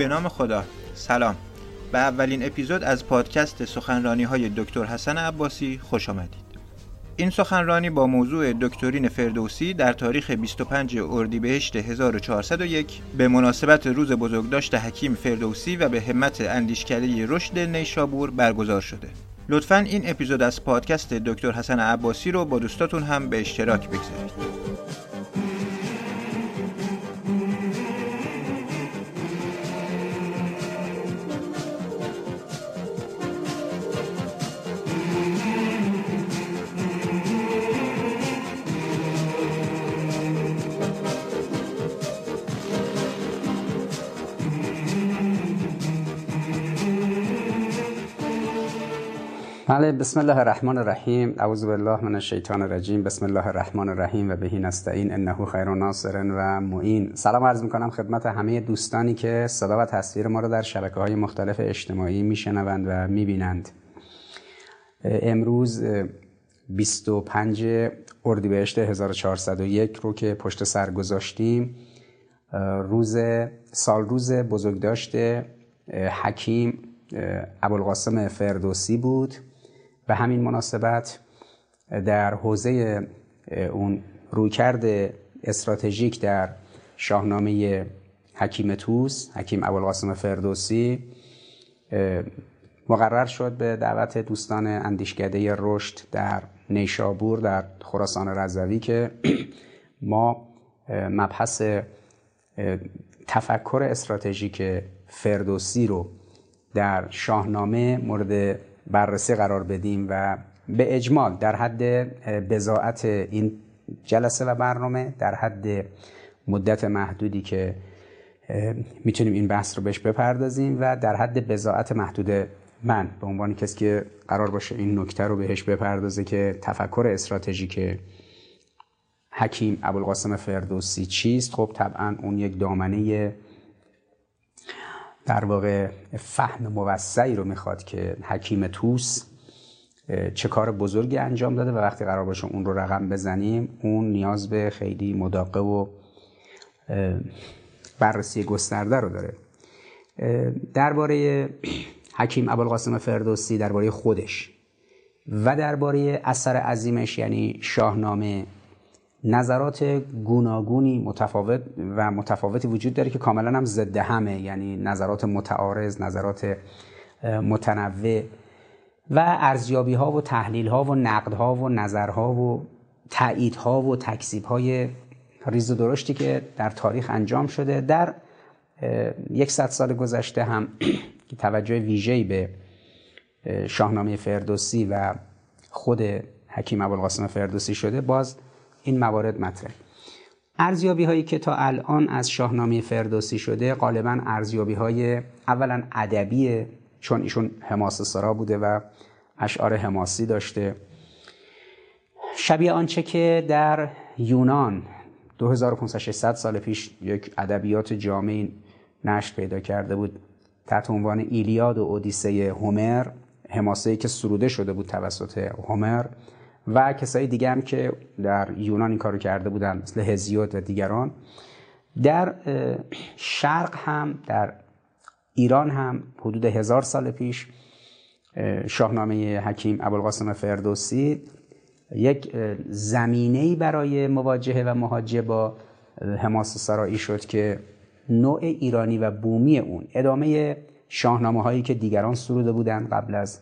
به نام خدا. سلام. به اولین اپیزود از پادکست سخنرانی های دکتر حسن عباسی خوش آمدید. این سخنرانی با موضوع دکترین فردوسی در تاریخ 25 اردیبهشت 1401 به مناسبت روز بزرگداشت حکیم فردوسی و به همت اندیشکده رشد نیشابور برگزار شده. لطفا این اپیزود از پادکست دکتر حسن عباسی رو با دوستاتون هم به اشتراک بگذارید. بله بسم الله الرحمن الرحیم. اعوذ بالله من الشیطان الرجیم. بسم الله الرحمن الرحیم و بهی نستعین. انه خیر ناصر و معین. سلام عرض می‌کنم خدمت همه دوستانی که صدا و تصویر ما رو در شبکه های مختلف اجتماعی میشنوند و می‌بینند. امروز 25 اردیبهشت 1401 رو که پشت سر گذاشتیم روز سال روز بزرگداشت حکیم ابوالقاسم فردوسی بود. به همین مناسبت در حوزه اون رویکرد استراتژیک در شاهنامه حکیم توس حکیم ابوالقاسم فردوسی مقرر شد به دعوت دوستان اندیشکده رشد در نیشابور در خراسان رضوی که ما مبحث تفکر استراتژیک فردوسی رو در شاهنامه مورد بررسی قرار بدیم و به اجمال در حد بزاعت این جلسه و برنامه در حد مدت محدودی که می‌تونیم این بحث رو بهش بپردازیم و در حد بزاعت محدود من به عنوان کسی که قرار باشه این نکته رو بهش بپردازه که تفکر استراتژیک حکیم ابوالقاسم فردوسی چیست. خب طبعا اون یک دامنه در واقع فهم موسعی رو می‌خواد که حکیم توس چه کار بزرگی انجام داده و وقتی قرار باشه اون رو رقم بزنیم اون نیاز به خیلی مداقه و بررسی گسترده رو داره. درباره حکیم ابوالقاسم فردوسی درباره خودش و درباره اثر عظیمش یعنی شاهنامه نظرات گوناگونی متفاوت و متفاوتی وجود داره که کاملا هم ضد همه یعنی نظرات متعارض نظرات متنوع و ارزیابی ها و تحلیل ها و نقد ها و نظرها و تایید ها و تکذیب های ریز و درشتی که در تاریخ انجام شده. در یک سال گذشته هم توجه ویژه‌ای به شاهنامه فردوسی و خود حکیم ابوالقاسم فردوسی شده باز این موارد مطرح. ارزیابی هایی که تا الان از شاهنامه فردوسی شده غالبا ارزیابی های اولا ادبی چون ایشون حماس سرا بوده و اشعار حماسی داشته. شبیه آنچه که در یونان 2500 سال پیش یک ادبیات جامعی نشر پیدا کرده بود تحت عنوان ایلیاد و اودیسه هومر حماسه که سروده شده بود توسط هومر. و کسایی دیگه هم که در یونان این کارو کرده بودن مثل هزیود و دیگران. در شرق هم در ایران هم حدود هزار سال پیش شاهنامه حکیم ابوالقاسم فردوسی یک زمینه برای مواجهه و مهاجه با حماس سرایی شد که نوع ایرانی و بومی اون. ادامه شاهنامه هایی که دیگران سروده بودند قبل از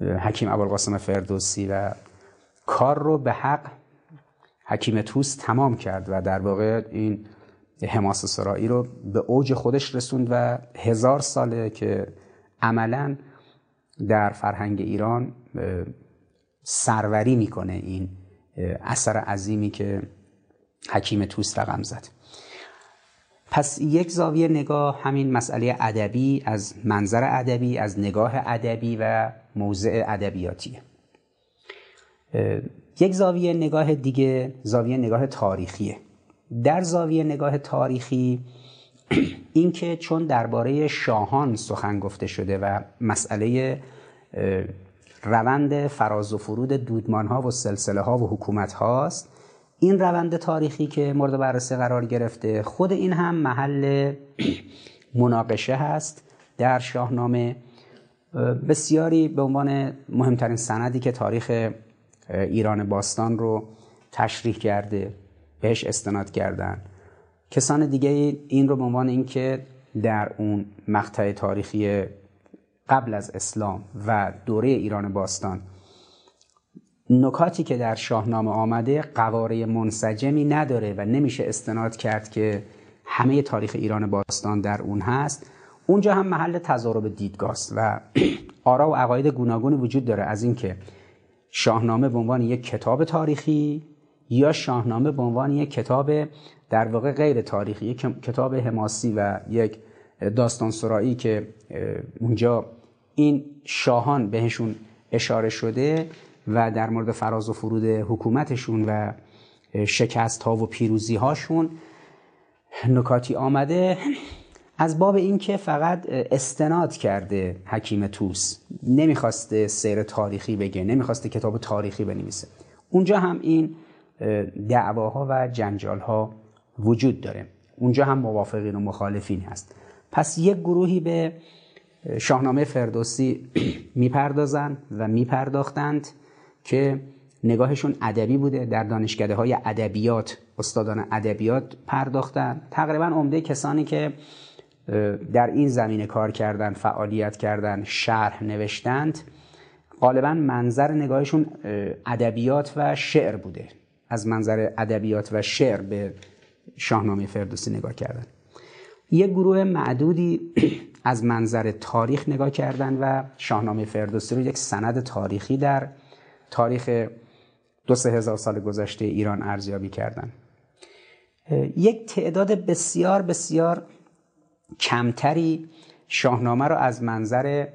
حکیم ابوالقاسم فردوسی و کار رو به حق حکیم توس تمام کرد و در واقع این حماس سرایی رو به اوج خودش رسوند و هزار ساله که عملا در فرهنگ ایران سروری می‌کنه این اثر عظیمی که حکیم توس رقم زد. پس یک زاویه نگاه همین مسئله ادبی از منظر ادبی از نگاه ادبی و موضع ادبیاتیه. یک زاویه نگاه دیگه زاویه نگاه تاریخیه. در زاویه نگاه تاریخی اینکه چون درباره شاهان سخن گفته شده و مسئله روند فراز و فرود دودمان ها و سلسله ها و حکومت هاست این روند تاریخی که مورد بررسی قرار گرفته خود این هم محل مناقشه هست در شاهنامه بسیاری به عنوان مهمترین سندی که تاریخ ایران باستان رو تشریح کرده بهش استناد کردن. کسان دیگه این رو به عنوان اینکه در اون مقطع تاریخی قبل از اسلام و دوره ایران باستان نکاتی که در شاهنامه آمده قواره منسجمی نداره و نمیشه استناد کرد که همه تاریخ ایران باستان در اون هست اونجا هم محل تضارب دیدگاه و آرا و عقاید گوناگونی وجود داره از اینکه شاهنامه به عنوان یک کتاب تاریخی یا شاهنامه به عنوان یک کتاب در واقع غیر تاریخی یک کتاب حماسی و یک داستان سرایی که اونجا این شاهان بهشون اشاره شده و در مورد فراز و فرود حکومتشون و شکست ها و پیروزی هاشون نکاتی آمده. از باب اینکه فقط استناد کرده حکیم توس نمی‌خواسته سیر تاریخی بگه نمی‌خواسته کتاب تاریخی بنویسه. اونجا هم این دعواها و جنجال وجود داره. اونجا هم موافقین و مخالفین هست. پس یک گروهی به شاهنامه فردوسی می‌پردازند و میپرداختند که نگاهشون ادبی بوده. در دانشکده های ادبیات استادان ادبیات پرداختن. تقریبا عمده کسانی که در این زمینه کار کردن فعالیت کردن شرح نوشتند غالبا منظر نگاهشون ادبیات و شعر بوده. از منظر ادبیات و شعر به شاهنامه فردوسی نگاه کردن. یک گروه معدودی از منظر تاریخ نگاه کردن و شاهنامه فردوسی رو یک سند تاریخی در تاریخ دو سه هزار سال گذشته ایران ارزیابی کردن. یک تعداد بسیار بسیار کمتری شاهنامه رو از منظر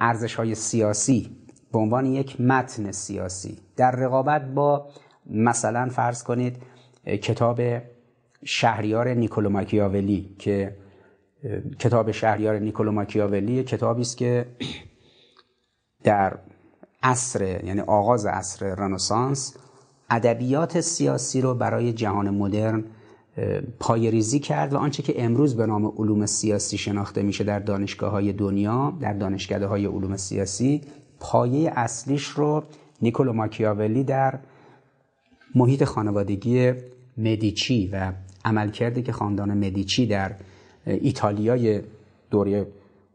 ارزش های سیاسی به عنوان یک متن سیاسی در رقابت با مثلا فرض کنید کتاب شهریار نیکولو ماکیاولی که کتاب شهریار نیکولو ماکیاولی کتابی است که در عصر یعنی آغاز عصر رنسانس ادبیات سیاسی رو برای جهان مدرن پایریزی کرد و آنچه که امروز به نام علوم سیاسی شناخته میشه در دانشگاه های دنیا در دانشکده های علوم سیاسی پایه اصلیش رو نیکولو ماکیاولی در محیط خانوادگی مدیچی و عملکردی که خاندان مدیچی در ایتالیای دوره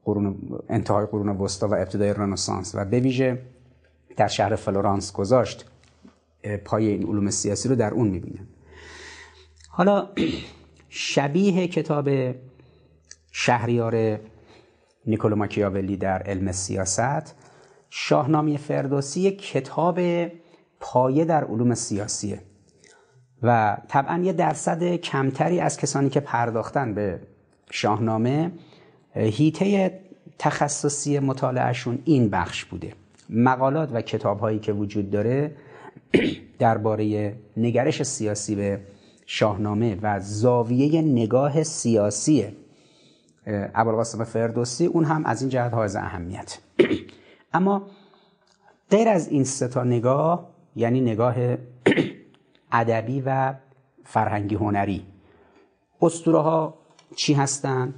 قرون انتهای قرون وسطا و ابتدای رنسانس و به ویژه در شهر فلورانس گذاشت پای این علوم سیاسی رو در اون می‌بینن حالا شبیه کتاب شهریار نیکولو ماکیاولی در علم سیاست شاهنامه فردوسی کتاب پایه در علوم سیاسیه و طبعا یه درصد کمتری از کسانی که پرداختن به شاهنامه هیته تخصصی مطالعهشون این بخش بوده. مقالات و کتاب هایی که وجود داره درباره نگرش سیاسی به شاهنامه و زاویه نگاه سیاسی ابوالقاسم فردوسی اون هم از این جهت حائز اهمیت. اما غیر از این ستا نگاه یعنی نگاه ادبی و فرهنگی هنری اسطوره ها چی هستن؟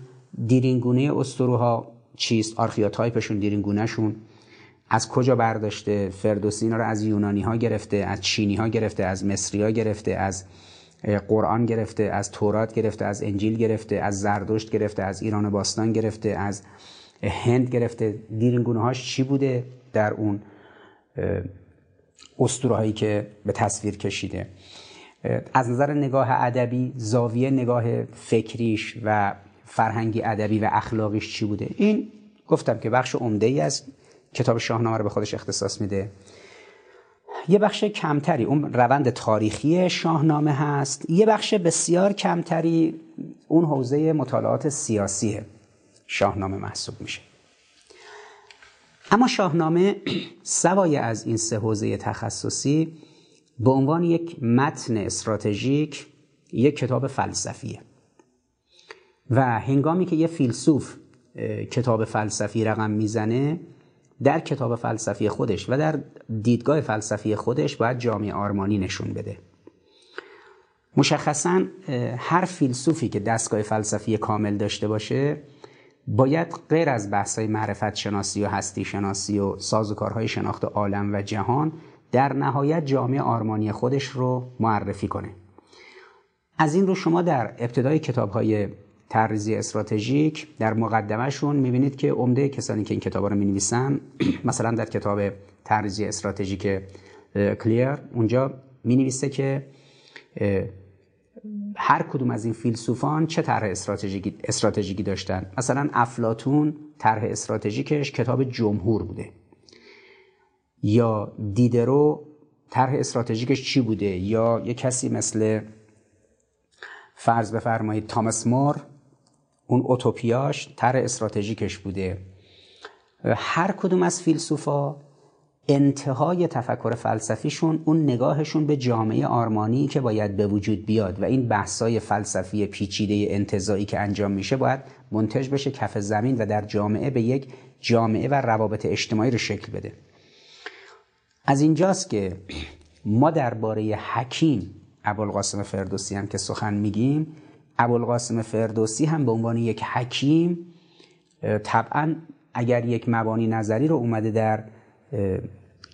دیرینگونه اسطوره ها چیست؟ آرخیاتایپشون دیرینگونهشون. از کجا برداشته؟ فردوسی اینا رو از یونانی ها گرفته از چینی ها گرفته از مصری ها گرفته از قرآن گرفته از تورات گرفته از انجیل گرفته از زردشت گرفته از ایران باستان گرفته از هند گرفته. دیرینگونه هاش چی بوده در اون اسطوره هایی که به تصویر کشیده؟ از نظر نگاه ادبی زاویه نگاه فکریش و فرهنگی ادبی و اخلاقیش چی بوده؟ این گفتم که بخش عمده ای از کتاب شاهنامه رو به خودش اختصاص میده. یه بخش کمتری اون روند تاریخی شاهنامه هست. یه بخش بسیار کمتری اون حوزه مطالعات سیاسی شاهنامه محسوب میشه. اما شاهنامه سوای از این سه حوزه تخصصی به عنوان یک متن استراتژیک یک کتاب فلسفیه. و هنگامی که یه فیلسوف کتاب فلسفی رقم می‌زنه در کتاب فلسفی خودش و در دیدگاه فلسفی خودش باید جامعه آرمانی نشون بده. مشخصا هر فیلسوفی که دستگاه فلسفی کامل داشته باشه باید غیر از بحث‌های معرفت شناسی و هستی شناسی و سازوکارهای شناخت عالم و جهان در نهایت جامعه آرمانی خودش رو معرفی کنه. از این رو شما در ابتدای کتاب های ترریزی استراتژیک در مقدمهشون می‌بینید که عمده کسانی که این کتاب رو می‌نویسن مثلا در کتاب ترریزی استراتژیک کلیر اونجا می‌نویسه که هر کدوم از این فیلسوفان چه طرح استراتژیکی استراتژیکی داشتن؟ مثلا افلاتون طرح استراتژیکش کتاب جمهور بوده. یا دیدرو طرح استراتژیکش چی بوده؟ یا یه کسی مثل فرض بفرمایید تامس مور اون اوتوپیاش طرح استراتژیکش بوده. هر کدوم از فیلسوفا انتهای تفکر فلسفیشون اون نگاهشون به جامعه آرمانی که باید به وجود بیاد و این بحثای فلسفی پیچیده انتظایی که انجام میشه باید منتج بشه کف زمین و در جامعه به یک جامعه و روابط اجتماعی رو شکل بده. از اینجاست که ما درباره حکیم ابوالقاسم فردوسی هم که سخن میگیم ابوالقاسم فردوسی هم به عنوان یک حکیم طبعا اگر یک مبانی نظری رو اومده در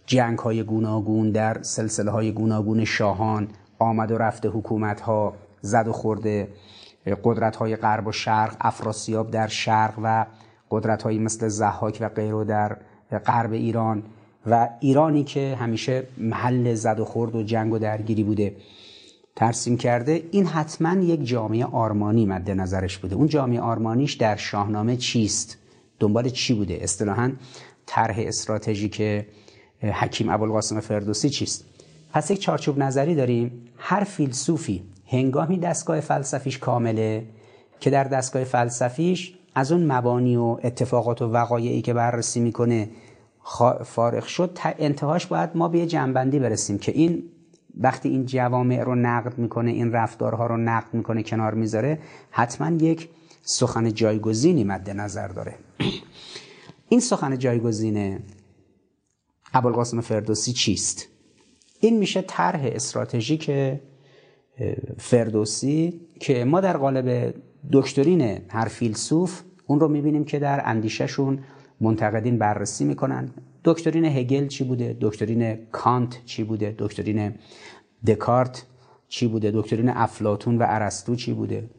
جنگ های گوناگون در سلسله های گوناگون شاهان آمد و رفت حکومت ها زد و خورده قدرت های غرب و شرق افراسیاب در شرق و قدرت های مثل زحاک و غیره در غرب ایران و ایرانی که همیشه محل زد و خورد و جنگ و درگیری بوده. ترسیم کرده این حتما یک جامعه آرمانی مد نظرش بوده. اون جامعه آرمانیش در شاهنامه چیست؟ دنبال چی بوده؟ اصطلاحا طرح استراتژیک حکیم ابوالقاسم فردوسی چیست؟ پس یک چارچوب نظری داریم. هر فیلسوفی هنگامی دستگاه فلسفیش کامله که در دستگاه فلسفیش از اون مبانی و اتفاقات و وقایعی که بررسی می‌کنه فارغ شد انتهاش باید ما به یه جنبندی برسیم که این وقتی این جوامع رو نقد می‌کنه این رفتارها رو نقد می‌کنه کنار می‌ذاره حتما یک سخن جایگزینی مد نظر داره. این سخن جایگزین ابوالقاسم فردوسی چیست؟ این میشه طرح استراتژیک فردوسی که ما در قالب دکترین هر فیلسوف اون رو می‌بینیم که در اندیشهشون منتقدین بررسی می‌کنن. دکترین هگل چی بوده؟ دکترین کانت چی بوده؟ دکترین دکارت چی بوده؟ دکترین افلاتون و ارسطو چی بوده؟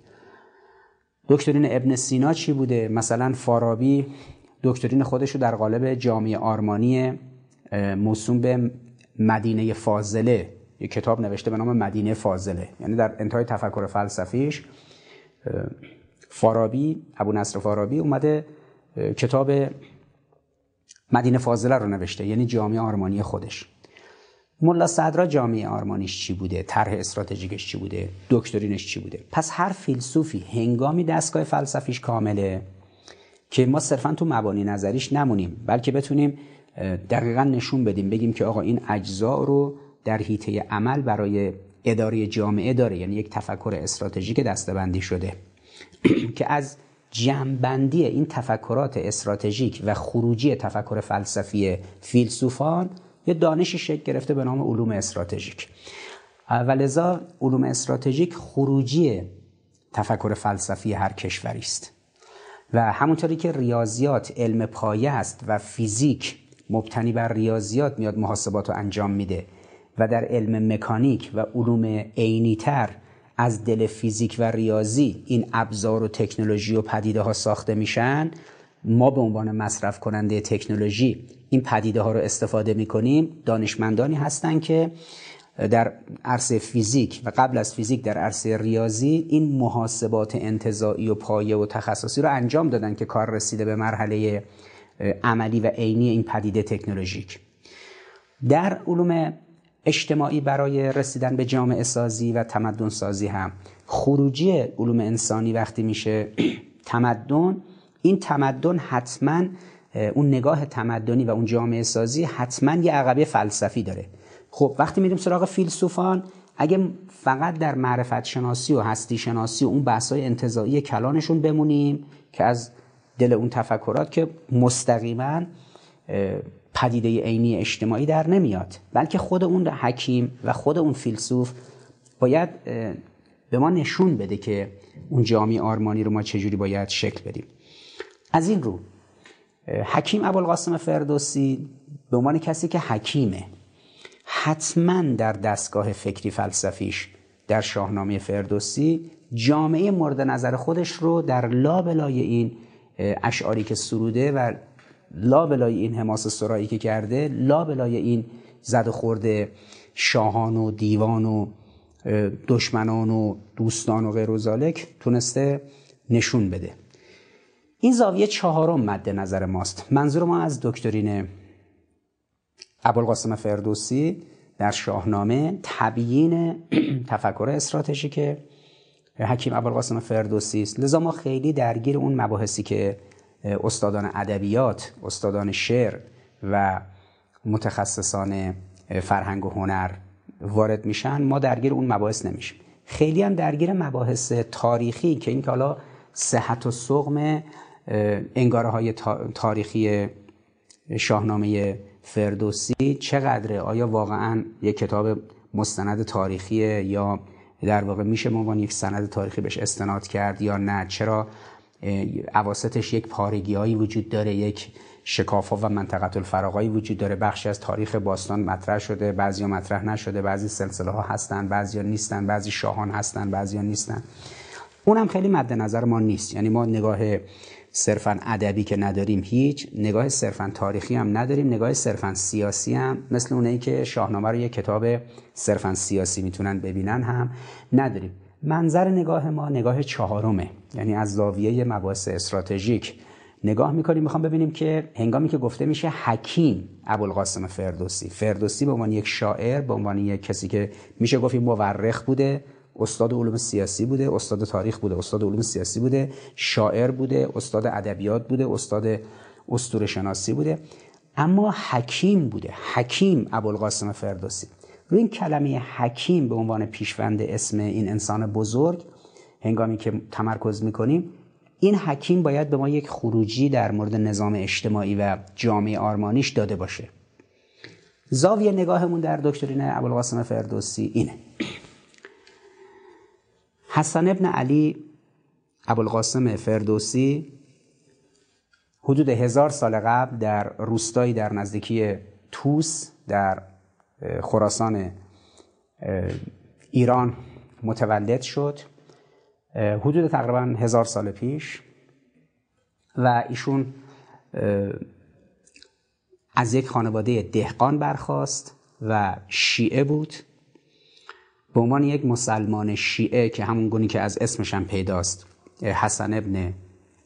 دکترین ابن سینا چی بوده؟ مثلا فارابی دکترین خودش رو در قالب جامعه آرمانی موسوم به مدینه فاضله یک کتاب نوشته به نام مدینه فاضله یعنی در انتهای تفکر فلسفیش فارابی ابو نصر فارابی اومده کتاب مدینه فاضله رو نوشته یعنی جامعه آرمانی خودش. ملا صدرا جامعه آرمانیش چی بوده؟ طرح استراتژیکش چی بوده؟ دکترینش چی بوده؟ پس هر فیلسوفی هنگامی دستگاه فلسفیش کامله که ما صرفا تو مبانی نظریش نمونیم بلکه بتونیم دقیقا نشون بدیم بگیم که آقا این اجزا رو در حیطه عمل برای اداره جامعه داره یعنی یک تفکر استراتژیک دستبندی شده. که از جمعبندی این تفکرات استراتژیک و خروجی تفکر فلسفی فیلسوفان یه دانشی شکل گرفته به نام علوم استراتژیک. و لذا علوم استراتژیک خروجی تفکر فلسفی هر کشوری است. و همونطوری که ریاضیات علم پایه است و فیزیک مبتنی بر ریاضیات میاد محاسبات رو انجام میده و در علم مکانیک و علوم عینیتر از دل فیزیک و ریاضی این ابزار و تکنولوژی و پدیده ها ساخته میشن ما به عنوان مصرف کننده تکنولوژی این پدیده ها رو استفاده می‌کنیم. دانشمندانی هستند که در عرصه فیزیک و قبل از فیزیک در عرصه ریاضی این محاسبات انتظاعی و پایه و تخصصی رو انجام دادن که کار رسیده به مرحله عملی و عینی این پدیده تکنولوژیک. در علوم اجتماعی برای رسیدن به جامعه سازی و تمدن سازی هم. خروجی علوم انسانی وقتی میشه تمدن این تمدن حتما اون نگاه تمدنی و اون جامعه سازی حتما یه عقبه فلسفی داره. خب وقتی میریم سراغ فیلسوفان اگه فقط در معرفت شناسی و هستی شناسی و اون بحثای انتظایی کلانشون بمونیم که از دل اون تفکرات که مستقیما پدیده عینی اجتماعی در نمیاد بلکه خود اون حکیم و خود اون فیلسوف باید به ما نشون بده که اون جامعه آرمانی رو ما چجوری باید شکل بدیم. از این رو حکیم ابوالقاسم فردوسی به عنوان کسی که حکیمه حتما در دستگاه فکری فلسفیش در شاهنامه فردوسی جامعه مورد نظر خودش رو در لابلای این اشعاری که سروده و لابلای این حماس سرایی که کرده لابلای این زد و خورده شاهان و دیوان و دشمنان و دوستان و غیر و زالک تونسته نشون بده. این زاویه چهارم مد نظر ماست. منظور ما از دکترین ابوالقاسم فردوسی در شاهنامه تبیین تفکر استراتژیک حکیم ابوالقاسم فردوسی است. لذا ما خیلی درگیر اون مباحثی که استادان ادبیات استادان شعر و متخصصان فرهنگ و هنر وارد میشن. ما درگیر اون مباحث نمیشیم. خیلی هم درگیر مباحث تاریخی که این حالا صحت و سقم انگاره های تاریخی شاهنامه فردوسی چقدره؟ آیا واقعا یک کتاب مستند تاریخیه یا در واقع میشه عنوان یک سند تاریخی بهش استناد کرد یا نه؟ چرا عواستش یک پارگی وجود داره یک شکافا و منطقه الفراغایی وجود داره. بخشی از تاریخ باستان مطرح شده بعضی مطرح نشده. بعضی سلسله ها هستن بعضی نیستن بعضی شاهان هستن بعضی نیستن. اونم خیلی مد نظر ما نیست. یعنی ما نگاه صرفا ادبی که نداریم هیچ نگاه صرفا تاریخی هم نداریم نگاه صرفا سیاسی هم. مثل اونایی که شاهنامه رو یک کتاب صرفا سیاسی می‌تونن ببینن هم نداریم. منظر نگاه ما نگاه چهارمه. یعنی از زاویه مباحث استراتژیک نگاه می‌کنیم می‌خوام ببینیم که هنگامی که گفته میشه حکیم ابوالقاسم فردوسی. فردوسی به عنوان یک شاعر به عنوان یک کسی که میشه گفت مورخ بوده استاد علوم سیاسی بوده استاد تاریخ بوده استاد علوم سیاسی بوده شاعر بوده استاد ادبیات بوده استاد اسطوره شناسی بوده. اما حکیم بوده حکیم ابوالقاسم فردوسی. روی این کلمه حکیم به عنوان پیشوند اسم این انسان بزرگ هنگامی که تمرکز می‌کنیم این حکیم باید به ما یک خروجی در مورد نظام اجتماعی و جامعه آرمانیش داده باشه. زاویه نگاهمون در دکترین ابوالقاسم فردوسی اینه. حسن ابن علی ابوالقاسم فردوسی حدود هزار سال قبل در روستایی در نزدیکی توس در خراسان ایران متولد شد. حدود تقریبا هزار سال پیش و ایشون از یک خانواده دهقان برخواست و شیعه بود. به عنوان یک مسلمان شیعه که همون گونی که از اسمش هم پیداست حسن ابن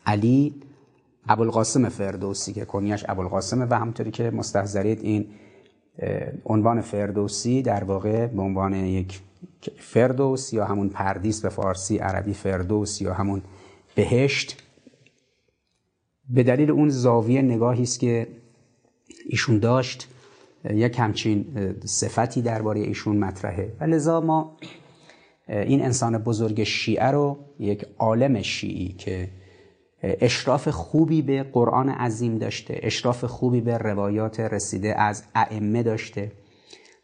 علی ابوالقاسم فردوسی که کنیش ابوالقاسمه و همطوری که مستحضرید این عنوان فردوسی در واقع به عنوان یک فردوس یا همون پردیس به فارسی عربی فردوس یا همون بهشت به دلیل اون زاویه نگاهی است که ایشون داشت یک همچین صفتی درباره ایشون مطرحه. و لذا ما این انسان بزرگ شیعه رو یک عالم شیعی که اشراف خوبی به قرآن عظیم داشته اشراف خوبی به روایات رسیده از ائمه داشته.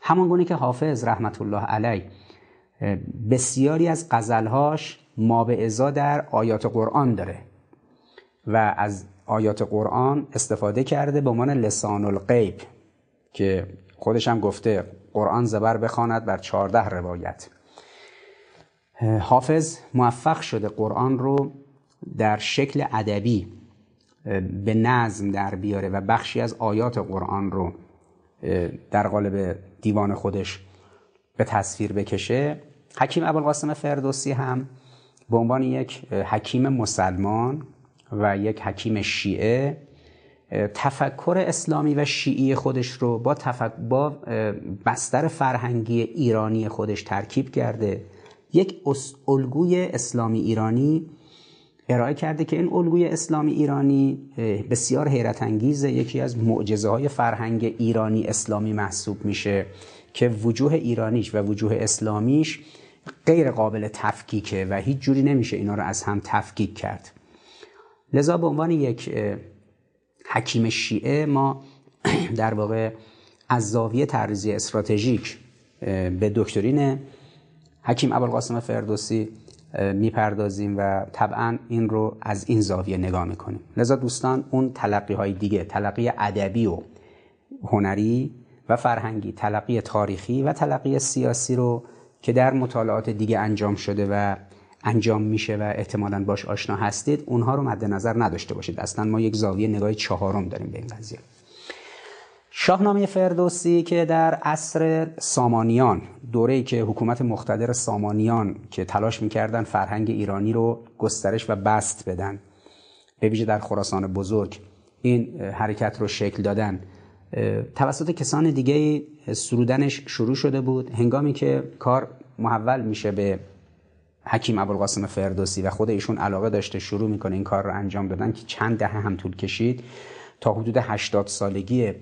همان گونه که حافظ رحمت الله علیه بسیاری از غزلهاش ما به ازا در آیات قرآن داره و از آیات قرآن استفاده کرده به عنوان لسان الغیب که خودش هم گفته قرآن زبر بخواند بر چهارده روایت. حافظ موفق شده قرآن رو در شکل ادبی به نظم در بیاره و بخشی از آیات قرآن رو در قالب دیوان خودش به تصویر بکشه. حکیم ابوالقاسم فردوسی هم به عنوان یک حکیم مسلمان و یک حکیم شیعه تفکر اسلامی و شیعی خودش رو با, تفک... با بستر فرهنگی ایرانی خودش ترکیب کرده. یک الگوی اسلامی ایرانی ارائه کرده که این الگوی اسلامی ایرانی بسیار حیرت انگیزه یکی از معجزه های فرهنگ ایرانی اسلامی محسوب میشه. که وجوه ایرانیش و وجوه اسلامیش غیر قابل تفکیکه و هیچ جوری نمیشه اینا رو از هم تفکیک کرد. لذا به عنوان یک حکیم شیعه ما در واقع از زاویه ترزی استراتژیک به دکترین حکیم ابوالقاسم فردوسی می‌پردازیم و طبعا این رو از این زاویه نگاه می‌کنیم. لذا دوستان اون تلقی های دیگه تلقی ادبی و هنری و فرهنگی تلقی تاریخی و تلقی سیاسی رو که در مطالعات دیگه انجام شده و انجام میشه و احتمالا باش آشنا هستید اونها رو مد نظر نداشته باشید. اصلا ما یک زاویه نگاه چهارم داریم به این قضیه. شاهنامه فردوسی که در عصر سامانیان دوره‌ای که حکومت مقتدر سامانیان که تلاش می‌کردن فرهنگ ایرانی رو گسترش و بست بدن به ویژه در خراسان بزرگ این حرکت رو شکل دادن. توسط کسان دیگه سرودنش شروع شده بود. هنگامی که کار محول میشه به حکیم ابوالقاسم فردوسی و خود ایشون علاقه داشته شروع می‌کنه این کار رو انجام دادن که چند دهه هم طول کشید تا حدود 80 سالگی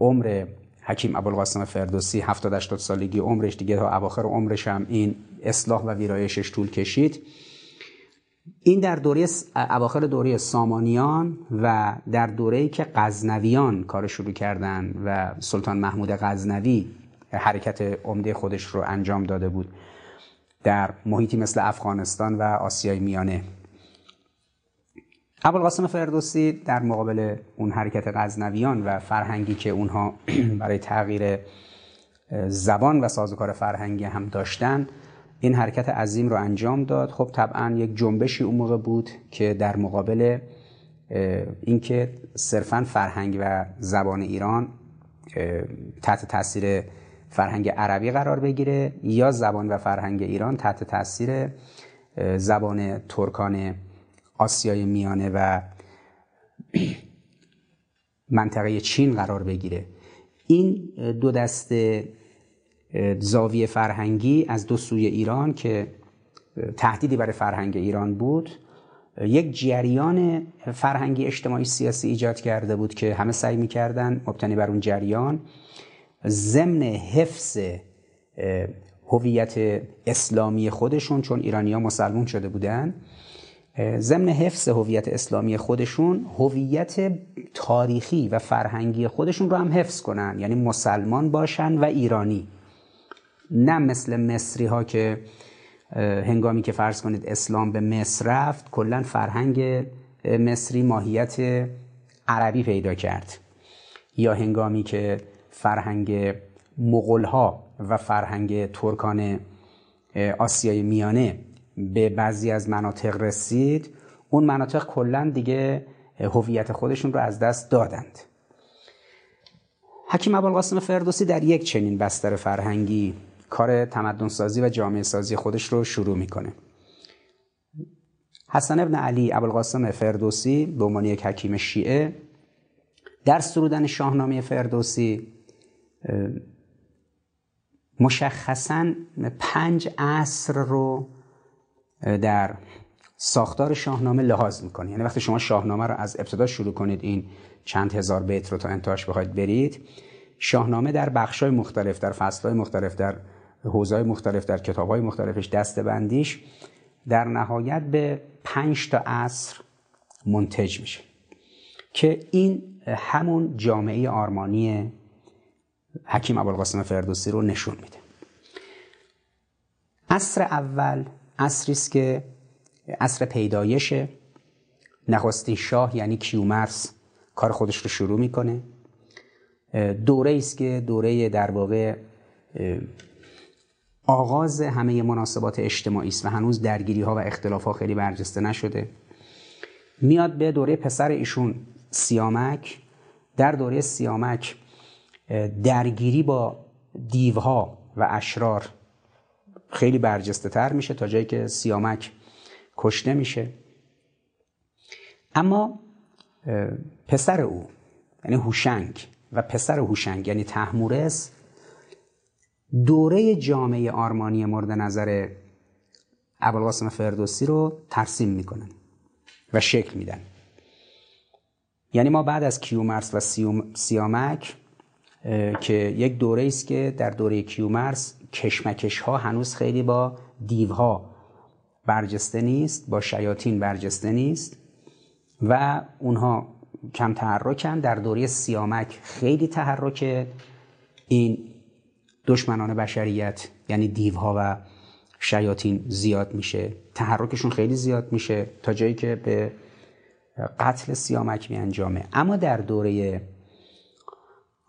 عمر حکیم ابوالقاسم فردوسی 70 80 سالگی عمرش دیگه تا اواخر عمرش هم این اصلاح و ویرایشش طول کشید. این در دوره اواخر دوره سامانیان و در دوره‌ای که غزنویان کار شروع کردن و سلطان محمود غزنوی حرکت عمده خودش رو انجام داده بود در محیطی مثل افغانستان و آسیای میانه. ابوالقاسم فردوسی در مقابل اون حرکت غزنویان و فرهنگی که اونها برای تغییر زبان و سازوکار فرهنگی هم داشتن این حرکت عظیم رو انجام داد. خب طبعا یک جنبشی اون موقع بود که در مقابل اینکه صرفا فرهنگ و زبان ایران تحت تاثیر فرهنگ عربی قرار بگیره یا زبان و فرهنگ ایران تحت تاثیر زبان ترکان آسیای میانه و منطقه چین قرار بگیره. این دو دسته زاویه فرهنگی از دو سوی ایران که تهدیدی برای فرهنگ ایران بود. یک جریان فرهنگی اجتماعی سیاسی ایجاد کرده بود که همه سعی می‌کردن مبتنی بر اون جریان. ضمن حفظ هویت اسلامی خودشون چون ایرانیا مسلمون شده بودن ضمن حفظ هویت اسلامی خودشون هویت تاریخی و فرهنگی خودشون رو هم حفظ کنن. یعنی مسلمان باشن و ایرانی. نه مثل مصری ها که هنگامی که فرض کنید اسلام به مصر رفت کلا فرهنگ مصری ماهیت عربی پیدا کرد. یا هنگامی که فرهنگ مغول ها و فرهنگ ترکان آسیای میانه به بعضی از مناطق رسید اون مناطق کلا دیگه هویت خودشون رو از دست دادند. حکیم ابوالقاسم فردوسی در یک چنین بستر فرهنگی کار تمدن سازی و جامعه سازی خودش رو شروع می‌کنه. حسن ابن علی ابوالقاسم فردوسی به عنوان یک حکیم شیعه در سرودن شاهنامه فردوسی مشخصا پنج عصر رو در ساختار شاهنامه لحاظ می‌کنه. یعنی وقتی شما شاهنامه رو از ابتدا شروع کنید این چند هزار بیت رو تا انتهاش بخواید برید شاهنامه در بخشای مختلف در فصلهای مختلف در حوزه‌های مختلف در کتابهای مختلفش دسته بندیش در نهایت به پنج تا عصر منتج میشه که این همون جامعه آرمانی حکیم ابوالقاسم فردوسی رو نشون میده. عصر اول عصری است که عصر پیدایش نخستین شاه یعنی کیومرس کار خودش رو شروع می‌کنه. دوره است که دوره در واقع آغاز همه مناسبات اجتماعی است و هنوز درگیری ها و اختلاف ها خیلی برجسته نشده. میاد به دوره پسر ایشون سیامک. در دوره سیامک درگیری با دیوها و اشرار خیلی برجسته تر میشه تا جایی که سیامک کشته میشه. اما پسر او یعنی هوشنگ و پسر هوشنگ یعنی تحمورس دوره جامعه آرمانی مورد نظر ابوالقاسم فردوسی رو ترسیم می‌کنن و شکل میدن. یعنی ما بعد از کیومرس و سیامک که یک دوره است که در دوره کیومرس کشمکش ها هنوز خیلی با دیوها برجسته نیست با شیاطین برجسته نیست و اونها کم تحرکن. در دوره سیامک خیلی تحرک این دشمنان بشریت یعنی دیوها و شیاطین زیاد میشه. تحرکشون خیلی زیاد میشه تا جایی که به قتل سیامک می انجامه اما در دوره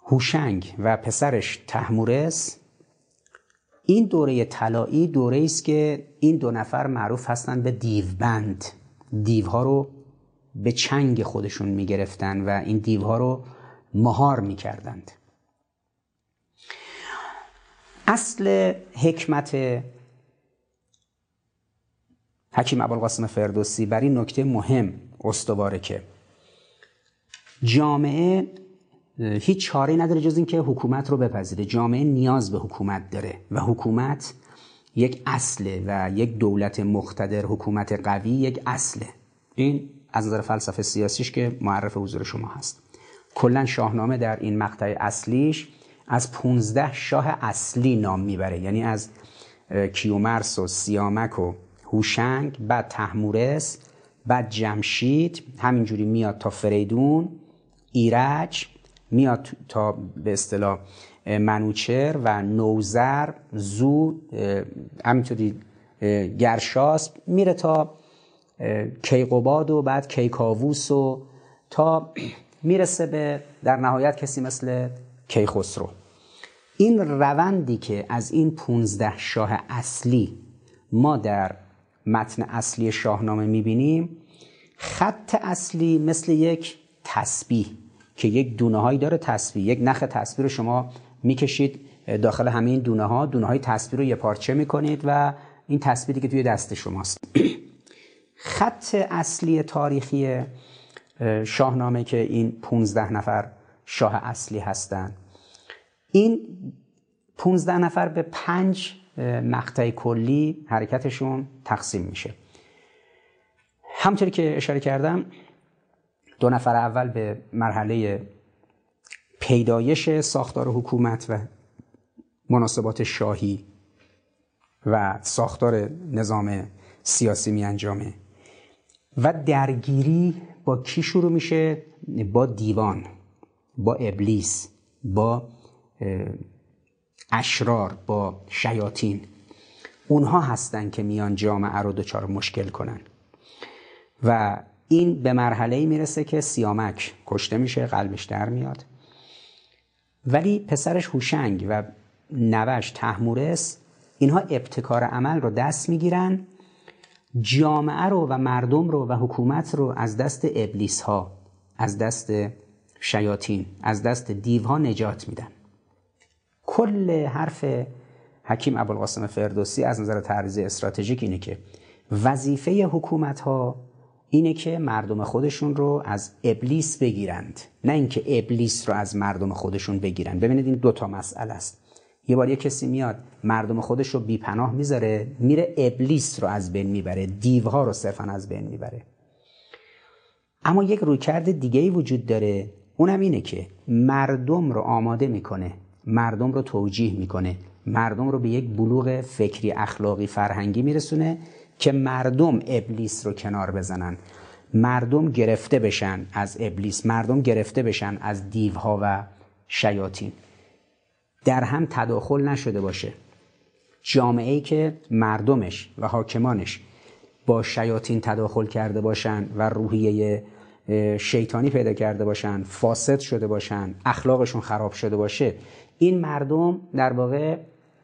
هوشنگ و پسرش تحمورس این دوره طلایی دوره است که این دو نفر معروف هستند به دیوبند. دیوها رو به چنگ خودشون می‌گرفتن و این دیوها رو مهار می‌کردند. اصل حکمت حکیم ابوالقاسم فردوسی بر این نکته مهم استواره که جامعه هیچ چاره نداره جز اینکه حکومت رو بپذیره. جامعه نیاز به حکومت داره و حکومت یک اصله و یک دولت مقتدر حکومت قوی یک اصله. این از نظر فلسفه سیاسیش که معرف حضور شما هست. کلا شاهنامه در این مقطع اصلیش از 15 شاه اصلی نام می‌بره. یعنی از کیومرس و سیامک و هوشنگ بعد تحمورس بعد جمشید همینجوری میاد تا فریدون ایرج میاد تا به اصطلاح منوچر و نوزر زو همینطوری گرشاس میره تا کیقوباد و بعد کیکاووس و تا می‌رسه به در نهایت کسی مثل کیخسرو. این روندی که از این 15 شاه اصلی ما در متن اصلی شاهنامه می‌بینیم خط اصلی مثل یک تسبیح که یک دونه هایی داره تسبیح یک نخ تسبیح رو شما می‌کشید داخل همه این دونه ها دونه های تسبیح رو یه پارچه می‌کنید و این تسبیحی که توی دست شماست. خط اصلی تاریخی شاهنامه که این 15 نفر شاه اصلی هستند این 15 نفر به پنج مقطع کلی حرکتشون تقسیم میشه. همطوری که اشاره کردم دو نفر اول به مرحله پیدایش ساختار حکومت و مناسبات شاهی و ساختار نظام سیاسی می انجامه و درگیری با کی شروع میشه؟ با دیوان با ابلیس با اشرار با شیاطین. اونها هستن که میان جامعه رو دچار مشکل کنن. و این به مرحله می‌رسه که سیامک کشته میشه قلبش در میاد. ولی پسرش هوشنگ و نوش تحمورس اینها ابتکار عمل رو دست می‌گیرن. جامعه رو و مردم رو و حکومت رو از دست ابلیس ها از دست شیاطین از دست دیوها نجات میدن. کل حرف حکیم ابوالقاسم فردوسی از نظر تعریض استراتژیک اینه که وظیفه حکومت ها اینه که مردم خودشون رو از ابلیس بگیرند. نه اینکه ابلیس رو از مردم خودشون بگیرند. ببینید این دوتا مسئله است. یه بار یه کسی میاد مردم خودش رو بیپناه می‌ذاره میره ابلیس رو از بین می‌بره دیوها رو صرفا از بین می‌بره. اما یک رویکرد دیگه ای وجود داره اونم اینه که مردم رو آماده می‌کنه مردم رو توجیه می‌کنه. مردم رو به یک بلوغ فکری اخلاقی فرهنگی میرسونه که مردم ابلیس رو کنار بزنن. مردم گرفته بشن از ابلیس. مردم گرفته بشن از دیوها و شیاطین. در هم تداخل نشده باشه. جامعه ای که مردمش و حاکمانش با شیاطین تداخل کرده باشن و روحیه شیطانی پیدا کرده باشن فاسد شده باشن اخلاقشون خراب شده باشه این مردم در واقع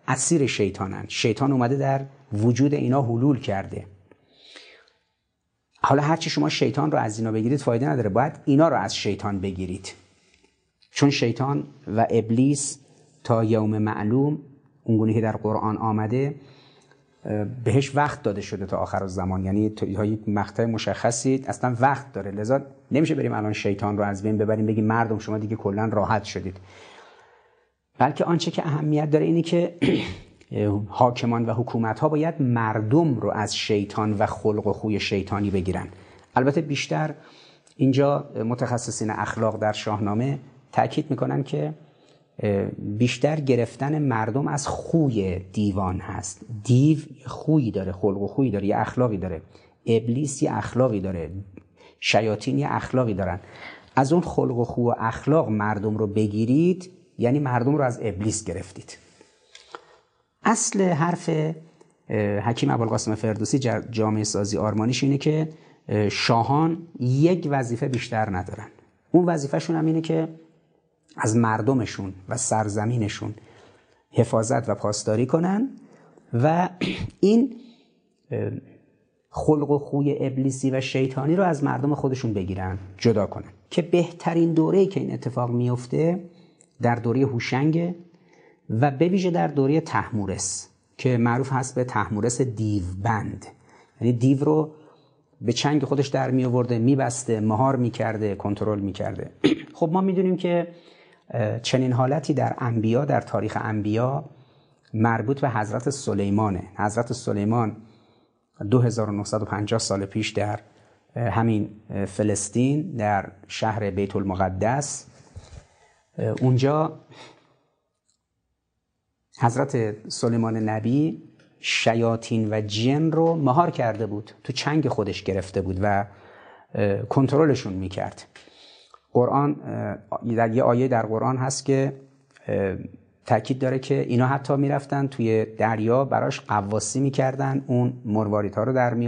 اسیر شیطانن. شیطان اومده در وجود اینا حلول کرده. حالا هرچی شما شیطان رو از اینا بگیرید فایده نداره. باید اینا رو از شیطان بگیرید. چون شیطان و ابلیس تا یوم معلوم اونگونه که در قرآن آمده بهش وقت داده شده تا آخر زمان یعنی تا یک مقطع مشخصی اصلا وقت داره. لذا نمیشه بریم الان شیطان رو از بین ببریم بگیم مردم شما دیگه کلا راحت شدید. بلکه آنچه که اهمیت داره اینه که حاکمان و حکومت ها باید مردم رو از شیطان و خلق و خوی شیطانی بگیرن. البته بیشتر اینجا متخصصین اخلاق در شاهنامه تاکید می‌کنن که بیشتر گرفتن مردم از خوی دیوان هست. دیو خویی داره خلق و خویی داره یه اخلاقی داره. ابلیس یه اخلاقی داره. شیاطین یه اخلاقی دارن. از اون خلق و خو و اخلاق مردم رو بگیرید یعنی مردم رو از ابلیس گرفتید. اصل حرف حکیم ابوالقاسم فردوسی جامعه سازی آرمانیش اینه که شاهان یک وظیفه بیشتر ندارن. اون وظیفهشون هم اینه که از مردمشون و سرزمینشون حفاظت و پاسداری کنن و این خلق و خوی ابلیسی و شیطانی رو از مردم خودشون بگیرن جدا کنن. که بهترین دوره که این اتفاق میفته در دوره هوشنگ و بویژه در دوره تحمورس که معروف هست به تحمورس دیوبند. یعنی دیو رو به چنگ خودش در می آورده میبسته مهار می‌کرده کنترل می‌کرده خب ما می‌دونیم که چنین حالتی در انبیا در تاریخ انبیا مربوط به حضرت سلیمانه. حضرت سلیمان 2950 سال پیش در همین فلسطین در شهر بیت المقدس اونجا حضرت سلیمان نبی شیاطین و جن رو مهار کرده بود تو چنگ خودش گرفته بود و کنترلشون می‌کرد. قرآن در یه آیه در قرآن هست که تاکید داره که اینا حتی می‌رفتن توی دریا براش قواسی می‌کردن اون مرواریت ها رو در می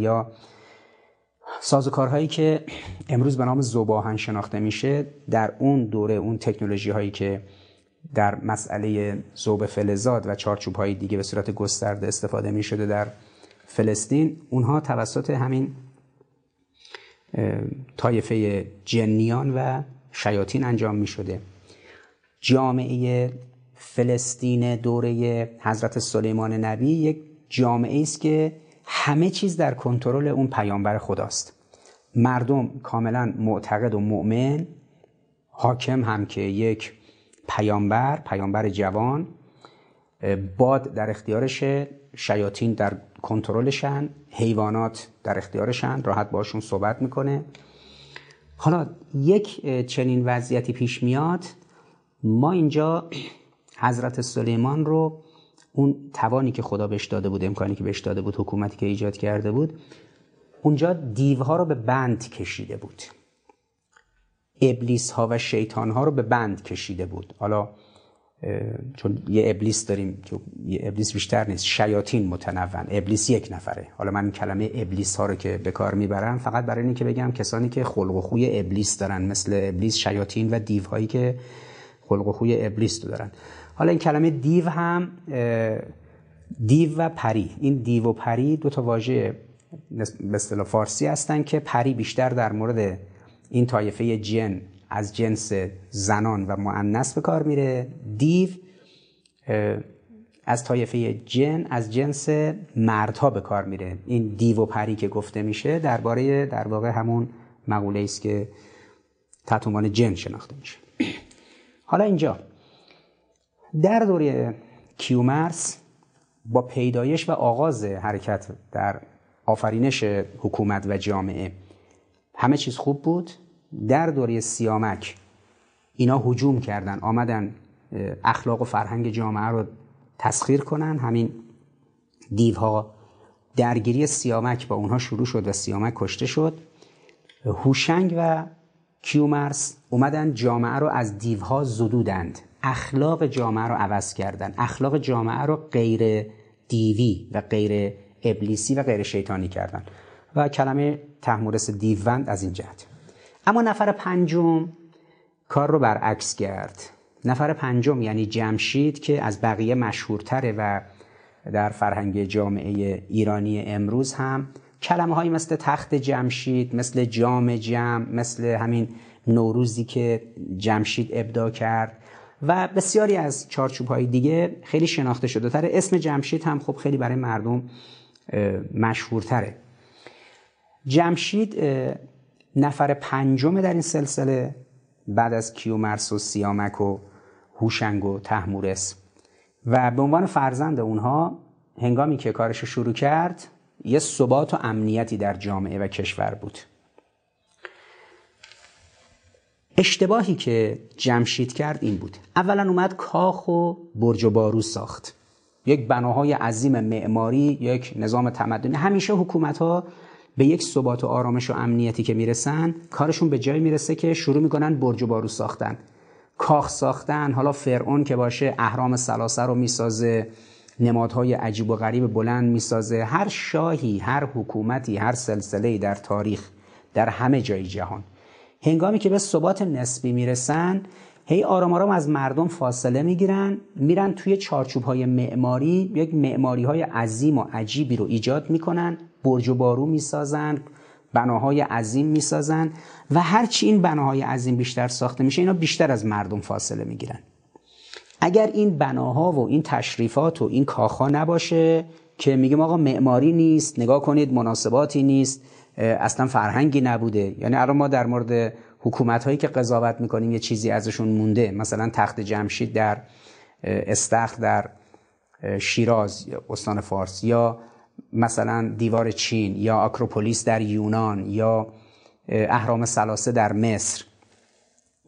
یا سازوکارهایی که امروز به نام زباهن شناخته میشه در اون دوره اون تکنولوژی هایی که در مسئله زوب فلزات و چارچوب های دیگه به صورت گسترده استفاده می شده در فلسطین اونها توسط همین طایفه جنیان و شیاطین انجام می شده جامعه فلسطین دوره حضرت سلیمان نبی یک جامعه است که همه چیز در کنترل اون پیامبر خداست. مردم کاملا معتقد و مؤمن حاکم هم که یک پیامبر پیامبر جوان باد در اختیارشه شیاطین در کنترلشن حیوانات در اختیارشن راحت باشون صحبت می‌کنه. حالا یک چنین وضعیتی پیش میاد ما اینجا حضرت سلیمان رو اون توانی که خدا بهش داده بود امکانی که بهش داده بود حکومتی که ایجاد کرده بود اونجا دیوها رو به بند کشیده بود. ابلیس ها و شیطان ها رو به بند کشیده بود. حالا چون یه ابلیس داریم که یه ابلیس بیشتر نیست شیاطین متنون ابلیس یک نفره. حالا من کلمه ابلیس ها رو که به کار می‌برم فقط برای اینکه بگم کسانی که خلق و خوی ابلیس دارن مثل ابلیس شیاطین و دیوهایی که خلق و خوی ابلیس دارن. حالا این کلمه دیو هم دیو و پری. این دیو و پری دو تا واژه به اصطلاح فارسی هستن که پری بیشتر در مورد این طایفه جن از جنس زنان و معنس به کار میره. دیو از طایفه جن از جنس مردها به کار میره. این دیو و پری که گفته میشه درباره در واقع همون مقوله است که تحت عنوان جن شناخته میشه. حالا اینجا. در دوره کیومرس با پیدایش و آغاز حرکت در آفرینش حکومت و جامعه همه چیز خوب بود. در دوره سیامک اینا هجوم کردن آمدن اخلاق و فرهنگ جامعه رو تسخیر کنن. همین دیوها درگیری سیامک با اونها شروع شد و سیامک کشته شد. هوشنگ و کیومرس اومدن جامعه رو از دیوها زدودند. اخلاق جامعه رو عوض کردن. اخلاق جامعه رو غیر دیوی و غیر ابلیسی و غیر شیطانی کردن. و کلمه تحمورس دیوند از این جهت. اما نفر پنجم کار رو برعکس کرد. نفر پنجم یعنی جمشید که از بقیه مشهورتره و در فرهنگ جامعه ایرانی امروز هم کلمه های مثل تخت جمشید مثل جام جم مثل همین نوروزی که جمشید ابدا کرد و بسیاری از چارچوب های دیگه خیلی شناخته شده تره. اسم جمشید هم خب خیلی برای مردم مشهورتره. جمشید نفر پنجم در این سلسله بعد از کیومرس و سیامک و هوشنگ و تحمورس. و به عنوان فرزند اونها هنگامی که کارش شروع کرد یه ثبات و امنیتی در جامعه و کشور بود. اشتباهی که جمشید کرد این بود. اولا اومد کاخ و برج و بارو ساخت. یک بناهای عظیم معماری یک نظام تمدنی. همیشه حکومت ها به یک ثبات و آرامش و امنیتی که می‌رسن کارشون به جایی می‌رسه که شروع می‌کنن برج و بارو ساختن. کاخ ساختن حالا فرعون که باشه اهرام سلاسه رو می‌سازه نمادهای عجیب و غریب بلند می‌سازه. هر شاهی هر حکومتی هر سلسله در تاریخ در همه جای جهان. هنگامی که به ثبات نسبی می‌رسن هی آرام آرام از مردم فاصله می‌گیرن میرن توی چارچوب های معماری یک معماری های عظیم و عجیبی رو ایجاد می‌کنن برج و بارو می‌سازن بناهای عظیم می‌سازن و هرچی این بناهای عظیم بیشتر ساخته میشه اینا بیشتر از مردم فاصله می‌گیرن. اگر این بناها و این تشریفات و این کاخها نباشه که میگیم آقا معماری نیست نگاه کنید مناسباتی نیست اصلا فرهنگی نبوده. یعنی الان ما در مورد حکومت هایی که قضاوت می‌کنیم یه چیزی ازشون مونده. مثلا تخت جمشید در استخر در شیراز استان فارس یا مثلا دیوار چین یا آکروپولیس در یونان یا اهرام سلاسه در مصر.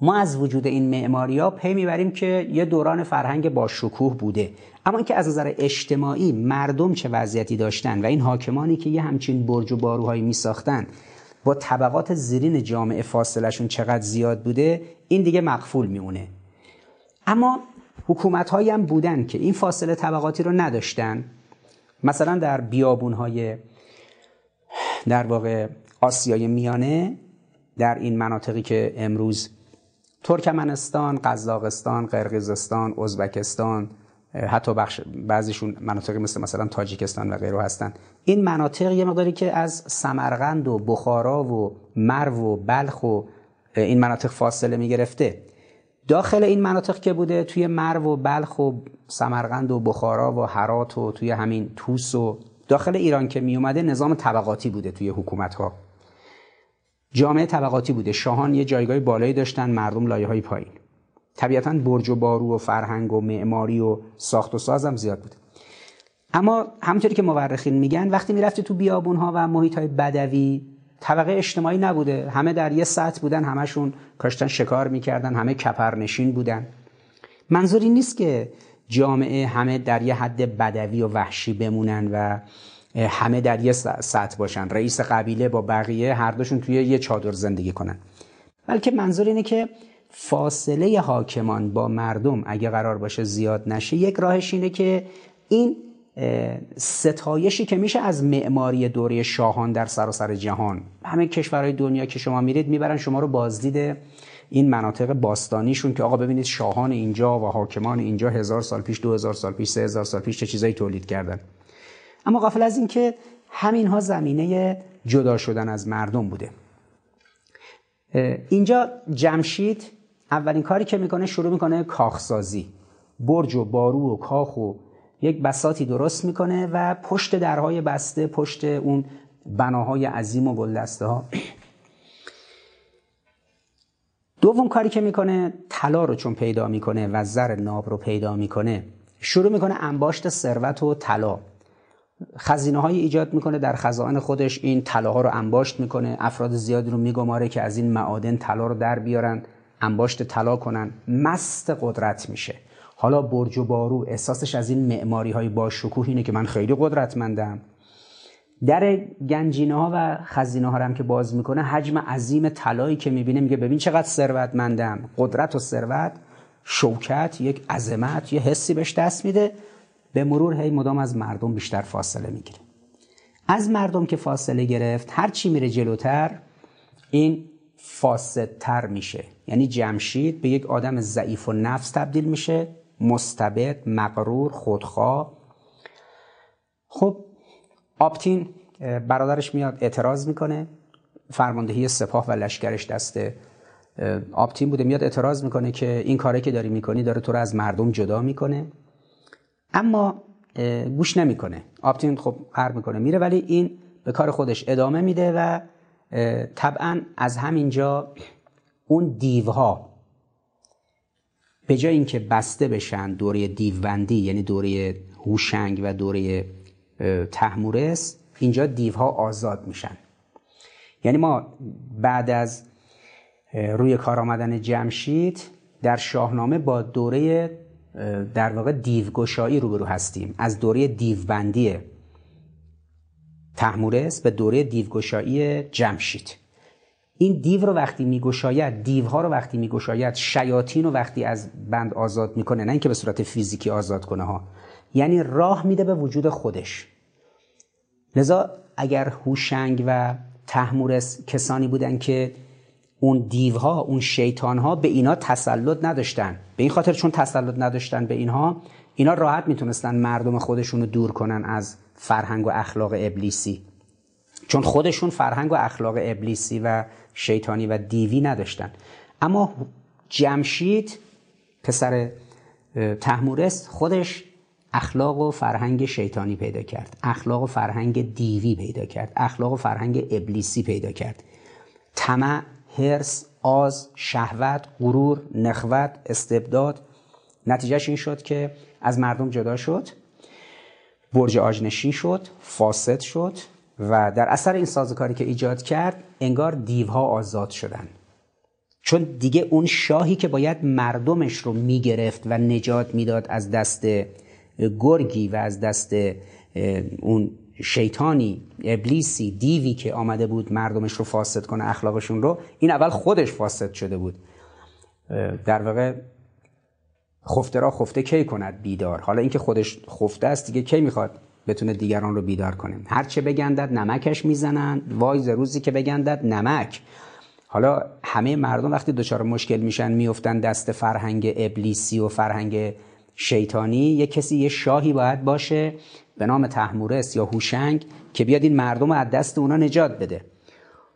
ما از وجود این معماری ها پی می‌بریم که یه دوران فرهنگ با شکوه بوده. اما اینکه از نظر اجتماعی مردم چه وضعیتی داشتن و این حاکمانی که یه همچین برج و باروهایی میساختن با طبقات زیرین جامعه فاصلشون چقدر زیاد بوده این دیگه مقفول میمونه. اما حکومت هایی هم بودن که این فاصله طبقاتی رو نداشتن. مثلا در بیابون های در واقع آسیای میانه در این مناطقی که امروز ترکمنستان، قزاقستان، قرقیزستان، ازبکستان حتی بخش بعضیشون مناطقی مثل مثلا تاجیکستان و غیره هستن. این مناطق یه مقداری که از سمرقند و بخارا و مرو و بلخ و این مناطق فاصله می گرفته داخل این مناطق که بوده توی مرو و بلخ و سمرقند و بخارا و هرات و توی همین توس و داخل ایران که می اومده نظام طبقاتی بوده توی حکومت ها جامعه طبقاتی بوده. شاهان یه جایگاه بالایی داشتن مردم لایه های پایین. طبیعتا برج و بارو و فرهنگ و معماری و ساخت و ساز هم زیاد بوده اما همونطوری که مورخین میگن وقتی می‌رفتی تو بیابون ها و محیط های بدوی طبقه اجتماعی نبوده. همه در یه سطح بودن همشون کاشتن شکار می‌کردن همه کپرنشین بودن. منظوری نیست که جامعه همه در یه حد بدوی و وحشی بمونن و همه در یه سطح باشن. رئیس قبیله با بقیه هر دوشون توی یه چادر زندگی کنن. بلکه منظور اینه که فاصله حاکمان با مردم اگه قرار باشه زیاد نشه یک راهش اینه که این ستایشی که میشه از معماری دوره شاهان در سراسر سر جهان. همه کشورهای دنیا که شما میرید می‌برن شما رو بازدید این مناطق باستانیشون که آقا ببینید شاهان اینجا و حاکمان اینجا هزار سال پیش دو هزار سال پیش سه هزار سال پیش چه چیزایی تولید کردن. اما قافل از اینکه همینها زمینه جدا شدن از مردم بوده. اینجا جمشید اولین کاری که می‌کنه شروع می‌کنه کاخسازی. برج و بارو و کاخ و یک بساتی درست می‌کنه و پشت درهای بسته پشت اون بناهای عظیم و گلدسته ها دوم کاری که می‌کنه طلا رو چون پیدا می‌کنه و زر ناب رو پیدا می‌کنه شروع می‌کنه انباشت ثروت و طلا. خزینه های ایجاد می‌کنه در خزائن خودش این طلاها رو انباشت می‌کنه افراد زیادی رو میگماره که از این معادن طلا رو در بیارن. انباشت طلا کنن مست قدرت میشه. حالا برج و بارو احساسش از این معماری های با شکوه اینه که من خیلی قدرتمندم. در گنجینه ها و خزینه ها هم که باز می‌کنه حجم عظیم طلایی که می‌بینه میگه ببین چقدر ثروتمندم. قدرت و ثروت شوکت یک عظمت یه حسی بهش دست میده. به مرور هی مدام از مردم بیشتر فاصله می‌گیره. از مردم که فاصله گرفت هر چی میره جلوتر این فاسدتر میشه. یعنی جمشید به یک آدم ضعیف و نفس تبدیل میشه مستبد مقرور خودخواه خب آپتین برادرش میاد اعتراض می‌کنه. فرماندهی سپاه و لشکرش دست آپتین بوده. میاد اعتراض می‌کنه که این کاری که داری می‌کنی داره تو رو از مردم جدا می‌کنه. اما گوش نمی‌کنه. آپتین خب هر می‌کنه. میره ولی این به کار خودش ادامه میده و طبعا از همینجا اون دیوها. به جای اینکه بسته بشن دوره دیوبندی یعنی دوره هوشنگ و دوره تحمورس اینجا دیوها آزاد میشن. یعنی ما بعد از روی کار آمدن جمشید در شاهنامه با دوره در واقع دیوگشایی روبرو هستیم. از دوره دیوبندی تحمورس به دوره دیوگشایی جمشید. این دیو رو وقتی میگشاید دیوها رو وقتی میگشاید شیاطین رو وقتی از بند آزاد می‌کنه نه اینکه به صورت فیزیکی آزاد کنه ها یعنی راه میده به وجود خودش. لذا اگر هوشنگ و تحمورس کسانی بودن که اون دیوها اون شیطانها به اینا تسلط نداشتن به این خاطر چون تسلط نداشتن به اینها اینا راحت می‌تونستن مردم خودشون رو دور کنن از فرهنگ و اخلاق ابلیسی. چون خودشون فرهنگ و اخلاق ابلیسی و شیطانی و دیوی نداشتن. اما جمشید پسر تحمورس خودش اخلاق و فرهنگ شیطانی پیدا کرد. اخلاق و فرهنگ دیوی پیدا کرد. اخلاق و فرهنگ ابلیسی پیدا کرد. طمع هرس آز شهوت غرور نخوت استبداد. نتیجهش این شد که از مردم جدا شد برج آجنشین شد فاسد شد و در اثر این سازوکاری که ایجاد کرد انگار دیوها آزاد شدن. چون دیگه اون شاهی که باید مردمش رو می‌گرفت و نجات می‌داد از دست گرگی و از دست اون شیطانی ابلیسی دیوی که آمده بود مردمش رو فاسد کنه اخلاقشون رو این اول خودش فاسد شده بود. در واقع خفته را خفته کی کند بیدار؟ حالا اینکه خودش خفته است دیگه کی می‌خواد؟ بتونه دیگران رو بیدار کنه. هرچه بگندد نمکش می‌زنن وای روزی که بگندد نمک. حالا همه مردم وقتی دچار مشکل میشن میفتن دست فرهنگ ابلیسی و فرهنگ شیطانی یه کسی یه شاهی باید باشه به نام تحمورس یا هوشنگ که بیاد این مردم رو از دست اونا نجات بده.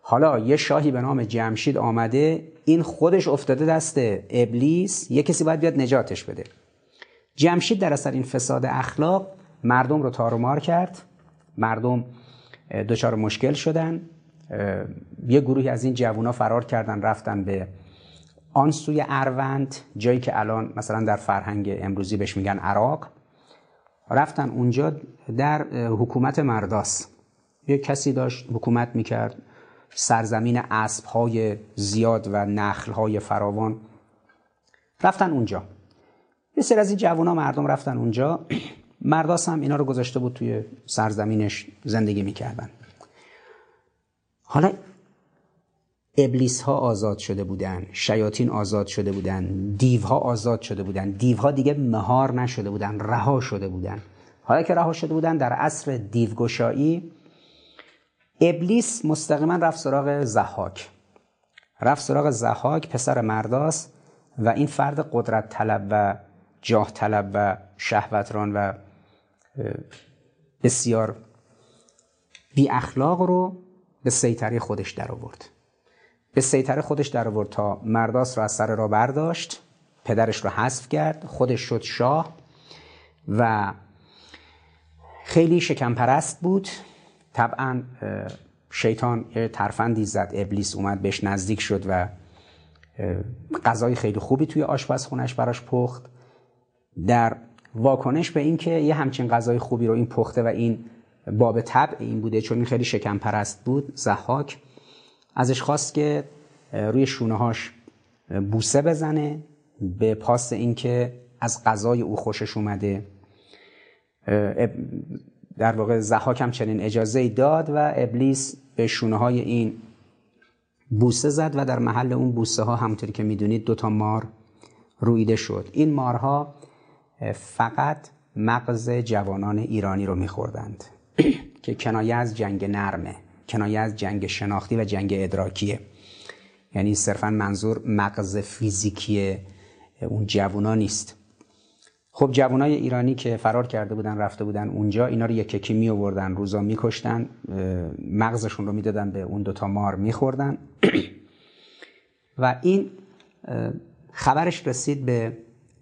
حالا یه شاهی به نام جمشید آمده این خودش افتاده دست ابلیس یه کسی باید بیاد نجاتش بده. جمشید در اثر این فساد اخلاق مردم رو تارومار کرد. مردم دچار مشکل شدن. یه گروهی از این جوونا فرار کردن رفتن به آن سوی اروند جایی که الان مثلا در فرهنگ امروزی بهش میگن عراق. رفتن اونجا در حکومت مرداس. یه کسی داشت حکومت می‌کرد. سرزمین اسب های زیاد و نخل های فراوان. رفتن اونجا. یه سر از این جوان مردم رفتن اونجا. مرداس هم اینا رو گذاشته بود توی سرزمینش زندگی می‌کردن. حالا ابلیس ها آزاد شده بودن شیاطین آزاد شده بودن دیو ها آزاد شده بودن دیو ها دیگه مهار نشده بودن رها شده بودن. حالا که رها شده بودن در عصر دیوگشایی ابلیس مستقیما رفت سراغ زحاک رفت سراغ زحاک پسر مرداس و این فرد قدرت طلب و جاه طلب و شهوتران و بسیار بی اخلاق رو به سیطره خودش در آورد. به سیطره خودش در آورد تا مرداس رو از سر را برداشت پدرش رو حذف کرد خودش شد شاه و خیلی شکم پرست بود. طبعا شیطان یه ترفندی زد ابلیس اومد بهش نزدیک شد و غذای خیلی خوبی توی آشپزخونش براش پخت. در واکنش به اینکه یه همچین غذای خوبی رو این پخته و این باب طبع این بوده چون این خیلی شکم پرست بود زحاک ازش خواست که روی شونه هاش بوسه بزنه به پاس اینکه از غذای او خوشش اومده. در واقع زحاک هم چنین اجازه داد و ابلیس به شونه های این بوسه زد و در محل اون بوسه ها همونطوری که می‌دونید دوتا مار رویده شد. این مارها فقط مغز جوانان ایرانی رو میخوردند. که کنایه از جنگ نرمه کنایه از جنگ شناختی و جنگ ادراکیه. یعنی صرفا منظور مغز فیزیکی اون جوونا نیست. خب جوانای ایرانی که فرار کرده بودن رفته بودن اونجا اینا رو یکی می آوردن روزا میکشتن مغزشون رو می‌دادن به اون دوتا مار میخوردن. و این خبرش رسید به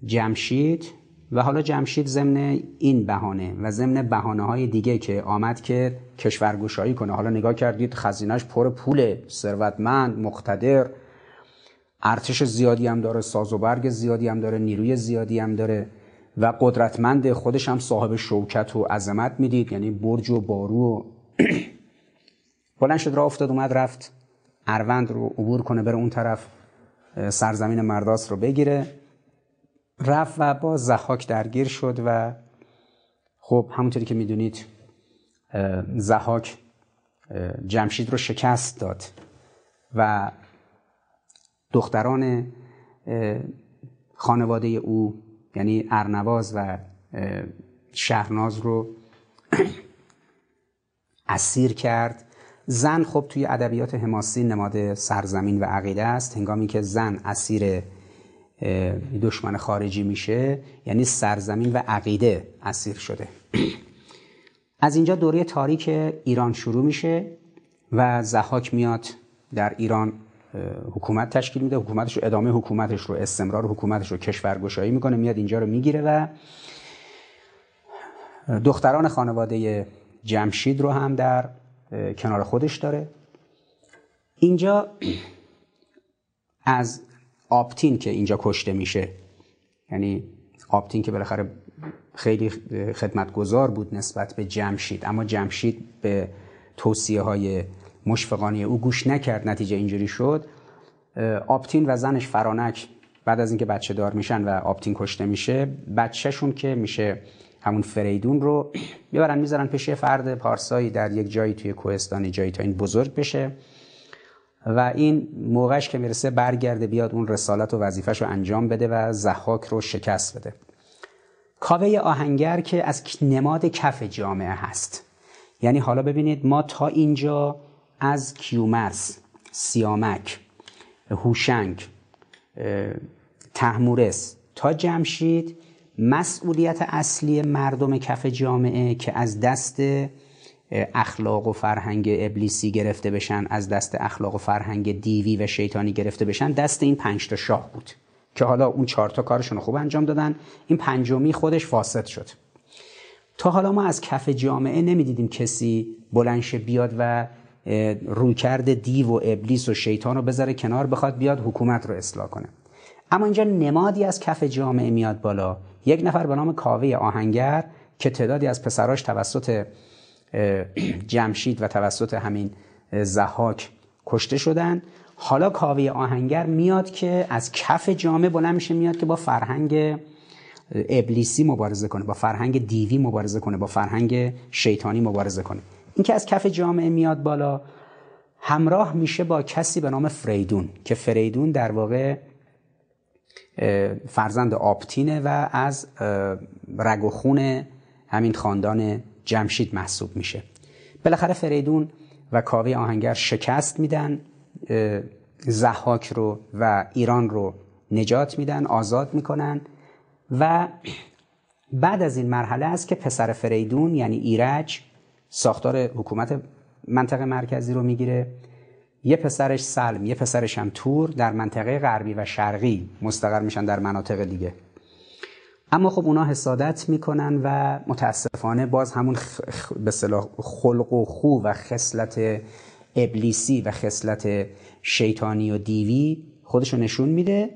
جمشید. و حالا جمشید ضمن این بهانه و ضمن بهانه های دیگه که آمد که کشورگوشایی کنه. حالا نگاه کردید خزینش پر پول ثروتمند مقتدر. ارتش زیادی هم داره ساز و برگ زیادی هم داره نیروی زیادی هم داره و قدرتمند خودش هم صاحب شوکت و عظمت می‌دید یعنی برج و بارو و بلند شد را افتاد اومد رفت. اروند رو عبور کنه بره اون طرف سرزمین مرداس رو بگیره. رفت و با زحاک درگیر شد و خب همونطوری که می‌دونید زحاک جمشید رو شکست داد و دختران خانواده او یعنی ارنواز و شهرناز رو اسیر کرد. زن خب توی ادبیات حماسی نماد سرزمین و عقیده است. هنگامی که زن اسیر دشمن خارجی میشه یعنی سرزمین و عقیده اسیر شده. از اینجا دوره تاریک ایران شروع میشه و زحاک میاد در ایران حکومت تشکیل میده حکومتش رو ادامه حکومتش رو استمرار حکومتش رو کشورگشایی می‌کنه میاد اینجا رو می‌گیره و دختران خانواده جمشید رو هم در کنار خودش داره. اینجا از آپتین که اینجا کشته میشه. یعنی آپتین که بالاخره خیلی خدمتگذار بود نسبت به جمشید. اما جمشید به توصیه های مشفقانی او گوش نکرد نتیجه اینجوری شد. آپتین و زنش فرانک بعد از اینکه بچه دار میشن و آپتین کشته میشه بچهشون که میشه همون فریدون رو می‌برن می‌ذارن پیش فرد پارسایی در یک جایی توی کوهستانی جایی تا این بزرگ بشه. و این موقعش که می‌رسه برگرده بیاد اون رسالت و وظیفش رو انجام بده و زحاک رو شکست بده. کاوه آهنگر که از نماد کف جامعه هست. یعنی حالا ببینید ما تا اینجا از کیومرس سیامک هوشنگ تحمورس تا جمشید مسئولیت اصلی مردم کف جامعه که از دست اخلاق و فرهنگ ابلیسی گرفته بشن از دست اخلاق و فرهنگ دیوی و شیطانی گرفته بشن دست این پنج تا شاه بود که حالا اون چهار تا کارشون خوب انجام دادن. این پنجمی خودش فاسد شد. تا حالا ما از کف جامعه نمی‌دیدیم کسی بلنشه بیاد و رویکرد دیو و ابلیس و شیطان رو بذاره کنار بخواد بیاد حکومت رو اصلاح کنه. اما اینجا نمادی از کف جامعه میاد بالا. یک نفر به نام کاوه آهنگر که تعدادی از پسراش توسط جمشید و توسط همین زحاک کشته شدن. حالا کاوه آهنگر میاد که از کف جامعه بلند میشه میاد که با فرهنگ ابلیسی مبارزه کنه با فرهنگ دیوی مبارزه کنه با فرهنگ شیطانی مبارزه کنه. این که از کف جامعه میاد بالا همراه میشه با کسی به نام فریدون که فریدون در واقع فرزند آپتینه و از رگ و خون همین خاندان جمشید محسوب میشه. بالاخره فریدون و کاوه آهنگر شکست میدن زحاک رو و ایران رو نجات میدن آزاد می‌کنن و بعد از این مرحله است که پسر فریدون یعنی ایرج ساختار حکومت منطقه مرکزی رو می‌گیره. یه پسرش سلم یه پسرش هم تور در منطقه غربی و شرقی مستقر میشن در مناطق دیگه. اما خب اونا حسادت می‌کنن و متاسفانه باز همون به صلاح خلق و خو و خصلت ابلیسی و خصلت شیطانی و دیوی خودشو نشون میده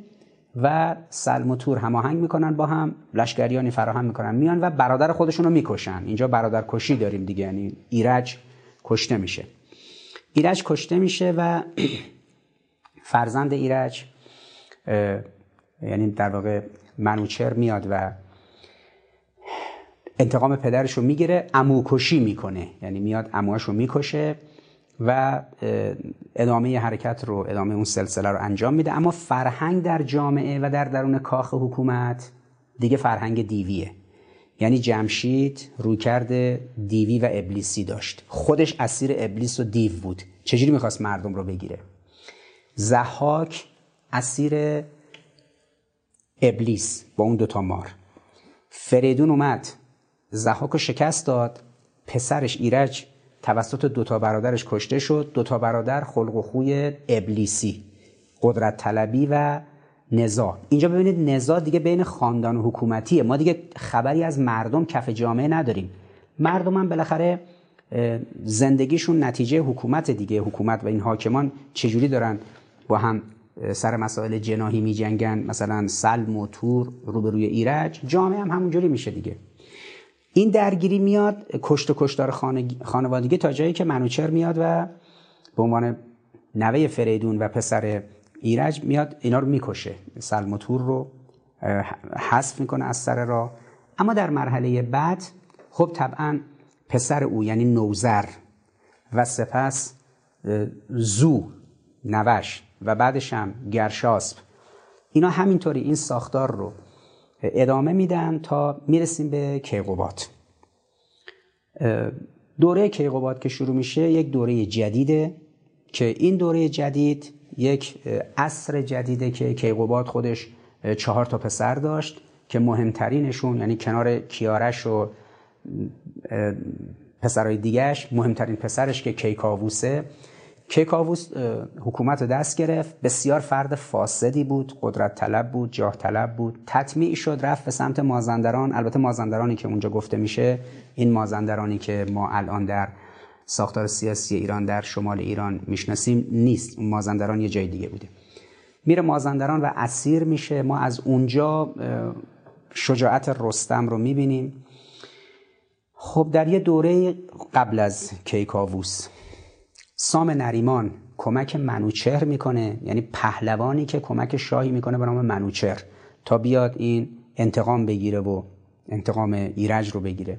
و سلم و تور هماهنگ می‌کنن با هم لشکریانی فراهم می‌کنن میان و برادر خودشون رو می‌کشن. اینجا برادر کشی داریم دیگه یعنی ایرج کشته میشه. ایرج کشته میشه و فرزند ایرج یعنی در واقع منوچر میاد و انتقام پدرش رو می‌گیره اموکشی می‌کنه. یعنی میاد اموهش رو می‌کشه و ادامه حرکت رو ادامه اون سلسله رو انجام میده. اما فرهنگ در جامعه و در درون کاخ حکومت دیگه فرهنگ دیویه. یعنی جمشید رویکرد دیوی و ابلیسی داشت. خودش اسیر ابلیس و دیو بود. چجوری می‌خواست مردم رو بگیره؟ زحاک اسیر ابلیس با اون دوتا مار. فریدون اومد زحاک شکست داد پسرش ایرج توسط دوتا برادرش کشته شد. دوتا برادر خلق و خوی ابلیسی قدرت طلبی و نزا. اینجا ببینید نزا دیگه بین خاندان و حکومتیه ما دیگه خبری از مردم کف جامعه نداریم. مردم هم بالاخره زندگیشون نتیجه حکومت دیگه. حکومت و این حاکمان چجوری دارن با هم سر مسائل جناهی می جنگن مثلا سلم و تور روبروی ایرج جامعه هم همونجوری میشه دیگه. این درگیری میاد کشت و کشتار خانوادگی تا جایی که منوچر میاد و به عنوان نوه فریدون و پسر ایرج میاد اینا رو می‌کشه. سلم و تور رو حذف می‌کنه از سر را اما در مرحله بعد خب طبعا پسر او یعنی نوزر و سپس زو نوش و بعدش هم گرشاسب اینا همینطوری این ساختار رو ادامه میدم تا می‌رسیم به کیقوبات دوره کیقوبات که شروع میشه یک دوره جدیده که این دوره جدید یک عصر جدیده که کیقوبات خودش چهار تا پسر داشت که مهمترینشون یعنی کنار کیارش و پسرهای دیگهش مهمترین پسرش که کیکاووسه کیکاووس حکومت دست گرفت. بسیار فرد فاسدی بود قدرت طلب بود جاه طلب بود. تطمیع شد رفت به سمت مازندران. البته مازندرانی که اونجا گفته میشه این مازندرانی که ما الان در ساختار سیاسی ایران در شمال ایران می‌شناسیم نیست. اون مازندران یه جای دیگه بوده. میره مازندران و اسیر میشه. ما از اونجا شجاعت رستم رو می‌بینیم. خب در یه دوره قبل از کیکاووس سام نریمان کمک منوچهر می‌کنه یعنی پهلوانی که کمک شاهی می‌کنه به نام منوچهر تا بیاد این انتقام بگیره و انتقام ایرج رو بگیره.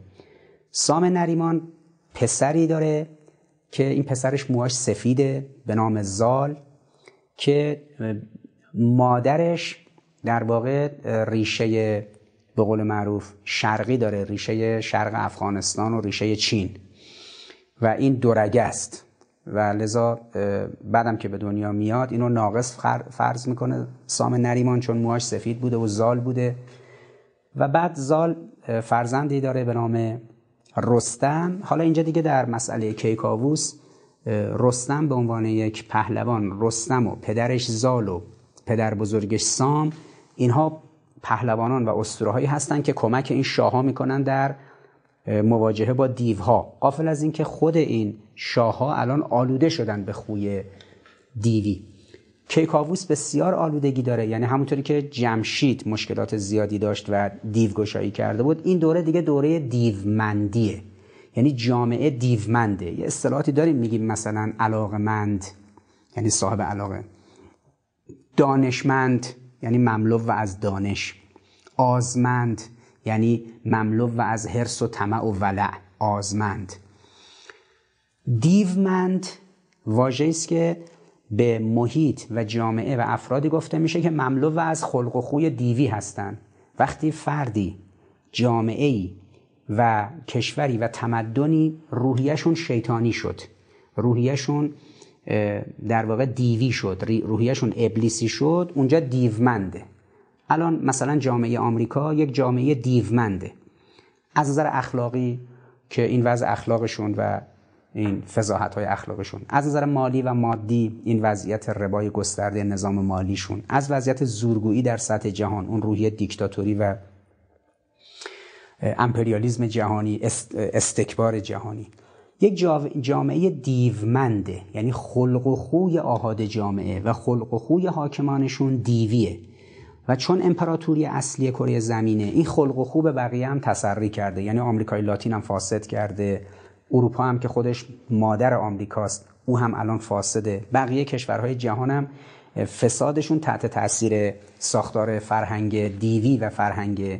سام نریمان پسری داره که این پسرش موهاش سفیده به نام زال که مادرش در واقع ریشه به قول معروف شرقی داره ریشه شرق افغانستان و ریشه چین و این دورگه است. و لذا بعدم که به دنیا میاد اینو ناقص فرض می‌کنه سام نریمان چون موهاش سفید بوده و زال بوده. و بعد زال فرزندی داره به نام رستم. حالا اینجا دیگه در مسئله کیکاووس رستم به عنوان یک پهلوان رستم و پدرش زال و پدر بزرگش سام اینها پهلوانان و اسطورهایی هستند که کمک این شاهها می‌کنن در مواجهه با دیوها. قافل از اینکه خود این شاهها الان آلوده شدن به خوی دیوی. کیکاووس بسیار آلودگی داره یعنی همونطوری که جمشید مشکلات زیادی داشت و دیوگشایی کرده بود این دوره دیگه دوره دیومندیه. یعنی جامعه دیومنده. یه اصطلاحاتی داریم میگیم مثلا علاقمند یعنی صاحب علاقه. دانشمند یعنی مملو و از دانش. آزمند یعنی مملو و از حرس و طمع و ولع آزمند. دیومند واژه است که به محیط و جامعه و افرادی گفته میشه که مملو و از خلق و خوی دیوی هستند. وقتی فردی جامعه ای و کشوری و تمدنی روحیشون شیطانی شد. روحیشون در واقع دیوی شد. روحیشون ابلیسی شد. اونجا دیومنده. الان مثلا جامعه آمریکا یک جامعه دیومنده. از نظر اخلاقی که این وضع اخلاقشون و این فضاحت های اخلاقشون از نظر مالی و مادی این وضعیت ربای گسترده نظام مالیشون از وضعیت زورگویی در سطح جهان اون روحیه دیکتاتوری و امپریالیزم جهانی استکبار جهانی یک جامعه دیومنده یعنی خلق و خوی آهاد جامعه و خلق و خوی حاکمانشون دیویه. و چون امپراتوری اصلی کره زمینه این خلق و خوب بقیه هم تسری کرده. یعنی آمریکای لاتین هم فاسد کرده. اروپا هم که خودش مادر آمریکاست او هم الان فاسده. بقیه کشورهای جهان هم فسادشون تحت تاثیر ساختار فرهنگ دیوی و فرهنگ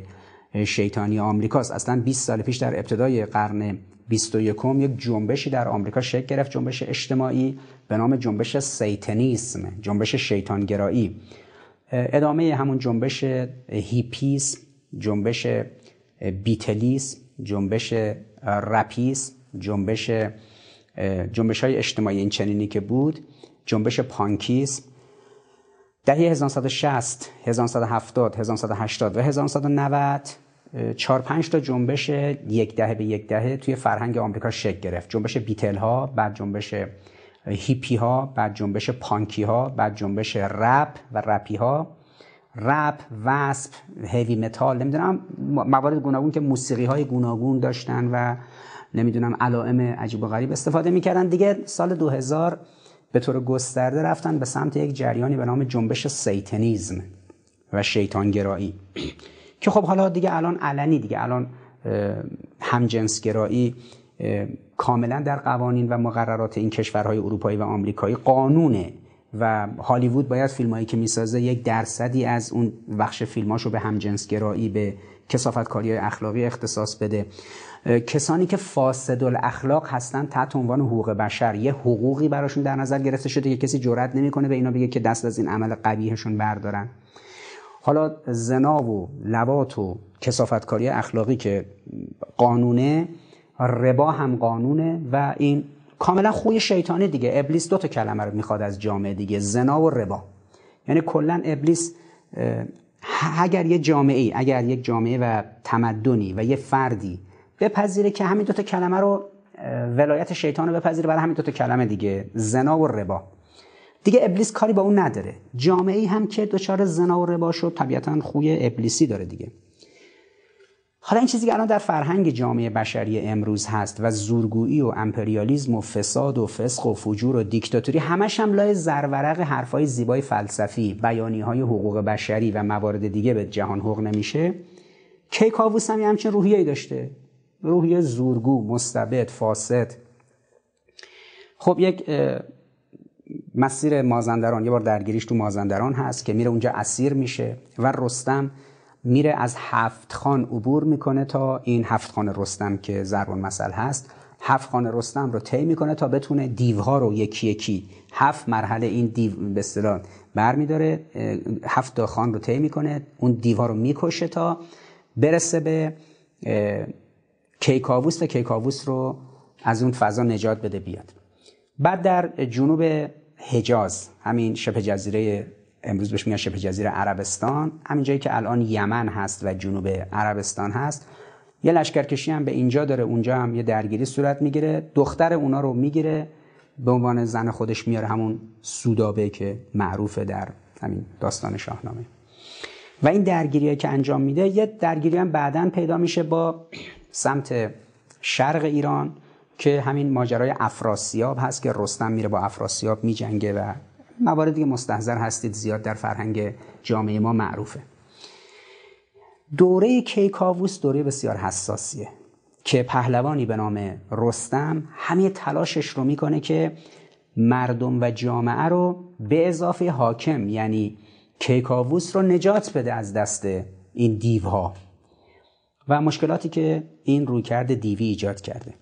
شیطانی آمریکاست. اصلا 20 سال پیش در ابتدای قرن 21 یک جنبشی در آمریکا شکل گرفت جنبش اجتماعی به نام جنبش سیتنیسم جنبش شیطانگرایی. ادامه همون جنبش هیپیسم جنبش بیتلیسم جنبش رپیسم جنبش جنبش های اجتماعی این چنینی که بود جنبش پانکیسم دهه 1960 1970 1980 و 1990 چهار پنج تا جنبش یک دهه به یک دهه توی فرهنگ آمریکا شکل گرفت. جنبش بیتل ها بعد جنبش هیپی ها بعد جنبش پانکی ها بعد جنبش رپ و رپی ها رپ وسپ heavy metal نمی‌دونم موارد گوناگون که موسیقی های گوناگون داشتن و نمی‌دونم علائم عجیب و غریب استفاده می‌کردن. دیگه سال 2000 به طور گسترده رفتن به سمت یک جریانی به نام جنبش Satanism و شیطانگرایی. که خب حالا دیگه الان علنی دیگه الان همجنسگرایی کاملا در قوانین و مقررات این کشورهای اروپایی و آمریکایی قانونه و هالیوود باید فیلمایی که می‌سازه یک درصدی از اون بخش فیلماشو به همجنسگرایی به کسافتکاری اخلاقی اختصاص بده. کسانی که فاسد الاخلاق هستن تحت عنوان حقوق بشر یه حقوقی براشون در نظر گرفته شده که کسی جرئت نمی‌کنه به اینا بگه که دست از این عمل قبیهشون بردارن. حالا زنا و لوات و کسافتکاری اخلاقی که قانونه ربا هم قانونه و این کاملا خوی شیطانی دیگه. ابلیس دو تا کلمه رو می‌خواد از جامعه دیگه زنا و ربا. یعنی کلا ابلیس اگر یه جامعه ای اگر یک جامعه و تمدنی و یه فردی بپذیره که همین دو تا کلمه رو ولایت شیطان رو بپذیره برای همین دو تا کلمه دیگه زنا و ربا. دیگه ابلیس کاری با اون نداره. جامعه ای هم که دچار زنا و ربا شد طبیعتا خوی ابلیسی داره دیگه. حالا این چیزی که الان در فرهنگ جامعه بشری امروز هست و زورگویی و امپریالیزم و فساد و فسق و فجور و دیکتاتوری همش هم لای زرورق حرفای زیبای فلسفی بیانی های حقوق بشری و موارد دیگه به جهان حق نمیشه. کیکاووس هم همچین روحیه داشته. روحیه زورگو مستبد فاسد. خب یک مسیر مازندران یه بار درگیریش تو مازندران هست که میره اونجا اسیر میشه و رستم میره از هفت خان عبور می‌کنه تا این هفت خان رستم که ضرب مثل هست هفت خان رستم رو طی می‌کنه تا بتونه دیوها رو یکی یکی هفت مرحله این دیو به اصطلاح برمیداره هفت خان رو طی می‌کنه اون دیوها رو می‌کشه تا برسه به کیکاووس و کیکاووس رو از اون فضا نجات بده بیاد. بعد در جنوب حجاز همین شبه جزیره امروز بهش میگن شبه جزیره عربستان. همین جایی که الان یمن هست و جنوب عربستان هست. یه لشکرکشی هم به اینجا داره اونجا هم یه درگیری صورت می‌گیره. دختر اونا رو می‌گیره. به عنوان زن خودش میاره همون سودابه که معروفه در همین داستان شاهنامه. و این درگیری که انجام میده یه درگیری هم بعدا پیدا میشه با سمت شرق ایران که همین ماجرای افراسیاب هست که رستم میره با افراسیاب میجنگه و مواردی که مستحضر هستید زیاد در فرهنگ جامعه ما معروفه. دوره کیکاووس دوره بسیار حساسیه که پهلوانی به نام رستم همه تلاشش رو می‌کنه که مردم و جامعه رو به اضافه حاکم یعنی کیکاووس رو نجات بده از دست این دیوها. و مشکلاتی که این رویکرد دیوی ایجاد کرده.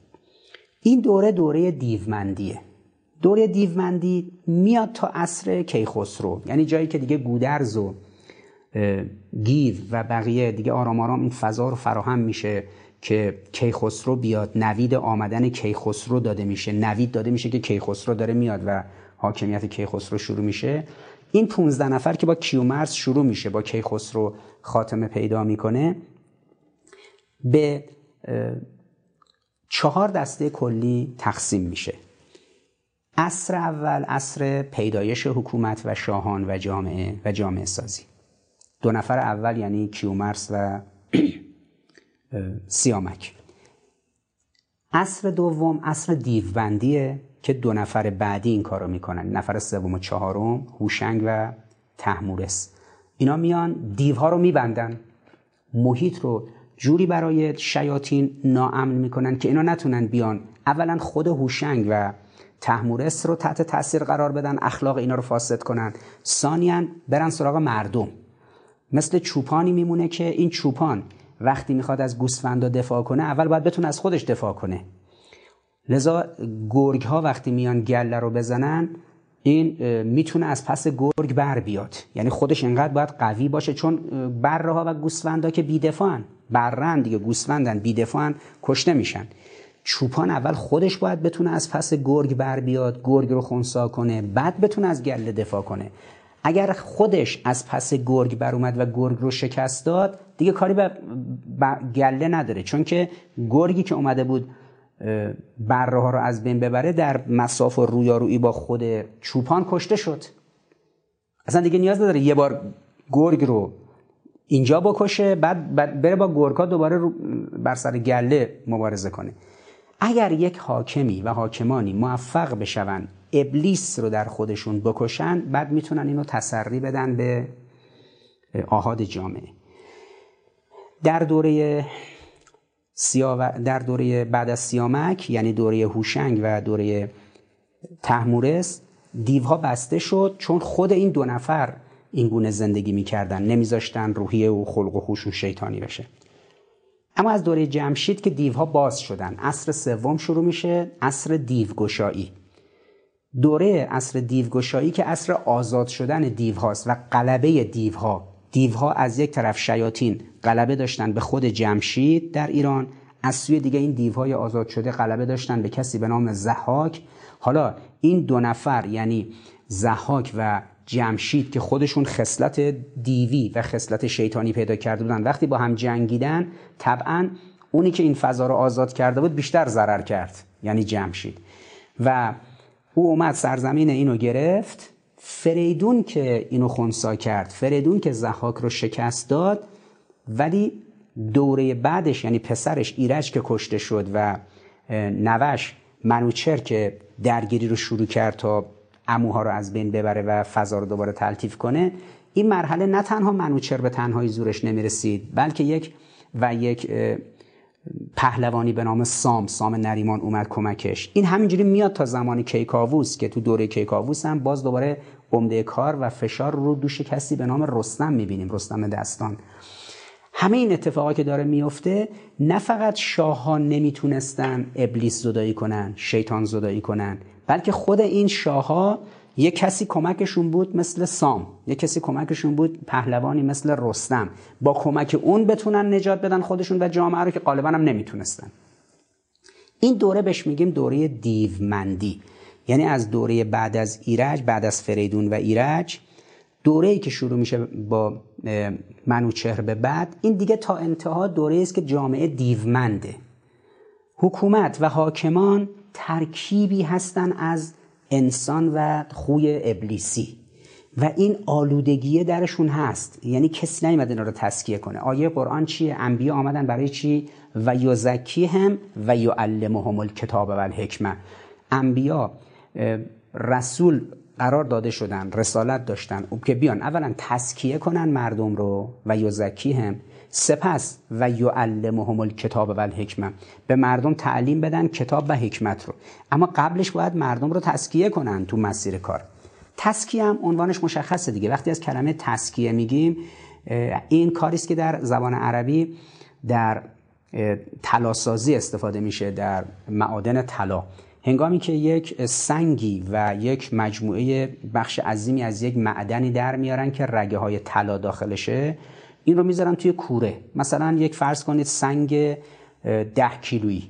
این دوره دوره دیومندیه. دوره دیومندی میاد تا عصر کیخسرو. یعنی جایی که دیگه گودرز و گیو و بقیه دیگه آرام آرام این فضا رو فراهم میشه که کیخسرو بیاد. نوید آمدن کیخسرو داده میشه. نوید داده میشه که کیخسرو داره میاد و حاکمیت کیخسرو شروع میشه. این 15 نفر که با کیومرس شروع میشه با کیخسرو خاتمه پیدا می‌کنه به چهار دسته کلی تقسیم میشه. عصر اول عصر پیدایش حکومت و شاهان و جامعه و جامعه سازی. دو نفر اول یعنی کیومرس و سیامک. عصر دوم عصر دیوبندیه که دو نفر بعدی این کارو می‌کنن. نفر سوم و چهارم هوشنگ و تحمورس. اینا میان دیوها رو میبندن. محیط رو جوری برای شیاطین ناامن می‌کنن که اینا نتونن بیان. اولا خود هوشنگ و تحمورس رو تحت تاثیر قرار بدن اخلاق اینا رو فاسد کنن. ثانیا برن سراغ مردم. مثل چوپانی میمونه که این چوپان وقتی می‌خواد از گوسفندا دفاع کنه اول باید بتونه از خودش دفاع کنه. لذا گرگ ها وقتی میان گله رو بزنن این می‌تونه از پس گرگ بر بیاد. یعنی خودش انقدر باید قوی باشه چون بره ها و گوسفندا که بیدفاعن. برن دیگه گوسفندن بیدفاعن کشته میشن. چوپان اول خودش باید بتونه از پس گرگ بر بیاد گرگ رو خونسا کنه بعد بتونه از گله دفاع کنه. اگر خودش از پس گرگ بر اومد و گرگ رو شکست داد دیگه کاری به گله نداره. چون که گرگی که اومده بود بره ها رو از بین ببره در مساف و رویارویی با خود چوپان کشته شد. اصلا دیگه نیاز نداره یه بار گرگ رو اینجا بکشه بعد بره با گرگا دوباره بر سر گله مبارزه کنه. اگر یک حاکمی و حاکمانی موفق بشون ابلیس رو در خودشون بکشن بعد می‌تونن اینو تسری بدن به آهاد جامعه. در دوره در دوره بعد از سیامک یعنی دوره هوشنگ و دوره تحمورس دیوها بسته شد چون خود این دو نفر این گونه زندگی می‌کردن نمیذاشتن روحیه و خلق و خوشون شیطانی بشه. اما از دوره جمشید که دیوها باز شدن. عصر سوم شروع میشه عصر دیوگشایی. دوره عصر دیوگشایی که عصر آزاد شدن دیو هاست و قلبه دیوها. دیوها از یک طرف شیاطین غلبه داشتن به خود جمشید در ایران از سوی دیگه این دیوهای آزاد شده غلبه داشتن به کسی به نام زحاک. حالا این دو نفر یعنی زحاک و جمشید که خودشون خصلت دیوی و خصلت شیطانی پیدا کرده بودن وقتی با هم جنگیدن طبعا اونی که این فضا رو آزاد کرده بود بیشتر ضرر کرد یعنی جمشید. و او اومد سرزمین اینو گرفت فریدون که اینو خونسا کرد فریدون که زحاک رو شکست داد ولی دوره بعدش یعنی پسرش ایرج که کشته شد و نوش منوچر که درگیری رو شروع کرد تا اموها رو از بین ببره و فضا رو دوباره تلطیف کنه این مرحله نه تنها منوچر به تنهایی زورش نمی‌رسید بلکه یک و یک پهلوانی به نام سام سام نریمان اومد کمکش. این همینجوری میاد تا زمان کیکاووس که تو دوره کیکاووس هم باز دوباره عمده کار و فشار رو دوش کسی به نام رستم می‌بینیم رستم دستان. همه این اتفاقا که داره میفته نه فقط شاهان نمی‌تونستن ابلیس زدایی کنن شیطان زدایی کنن بلکه خود این شاهها یه کسی کمکشون بود مثل سام یه کسی کمکشون بود پهلوانی مثل رستم. با کمک اون بتونن نجات بدن خودشون و جامعه رو که غالبا هم نمی‌تونستن. این دوره بهش میگیم دوره دیومندی. یعنی از دوره بعد از ایرج بعد از فریدون و ایرج دوره ای که شروع میشه با منوچهر به بعد این دیگه تا انتها دوره است که جامعه دیومنده. حکومت و حاکمان ترکیبی هستن از انسان و خوی ابلیسی. و این آلودگی درشون هست. یعنی کسی نیومد اینا رو تسکیه کنه. آیه قرآن چیه؟ انبیا آمدن برای چی؟ و یزکی هم و یعلمهم الکتاب و الحکمه. انبیا رسول قرار داده شدن رسالت داشتن. که بیان. اولا تسکیه کنن مردم رو و یزکی هم سپس و یعلمهم الکتاب و الحکمه. به مردم تعلیم بدن کتاب و حکمت رو. اما قبلش باید مردم رو تسکیه کنن تو مسیر کار. تسکیه هم عنوانش مشخصه دیگه. وقتی از کلمه تسکیه میگیم این کاری است که در زبان عربی در تلاسازی استفاده میشه در معادن طلا. هنگامی که یک سنگی و یک مجموعه بخش عظیمی از یک معدنی در میارن که رگه های طلا داخلشه این رو می‌ذارن توی کوره. مثلا یک فرض کنید سنگ ده کیلویی.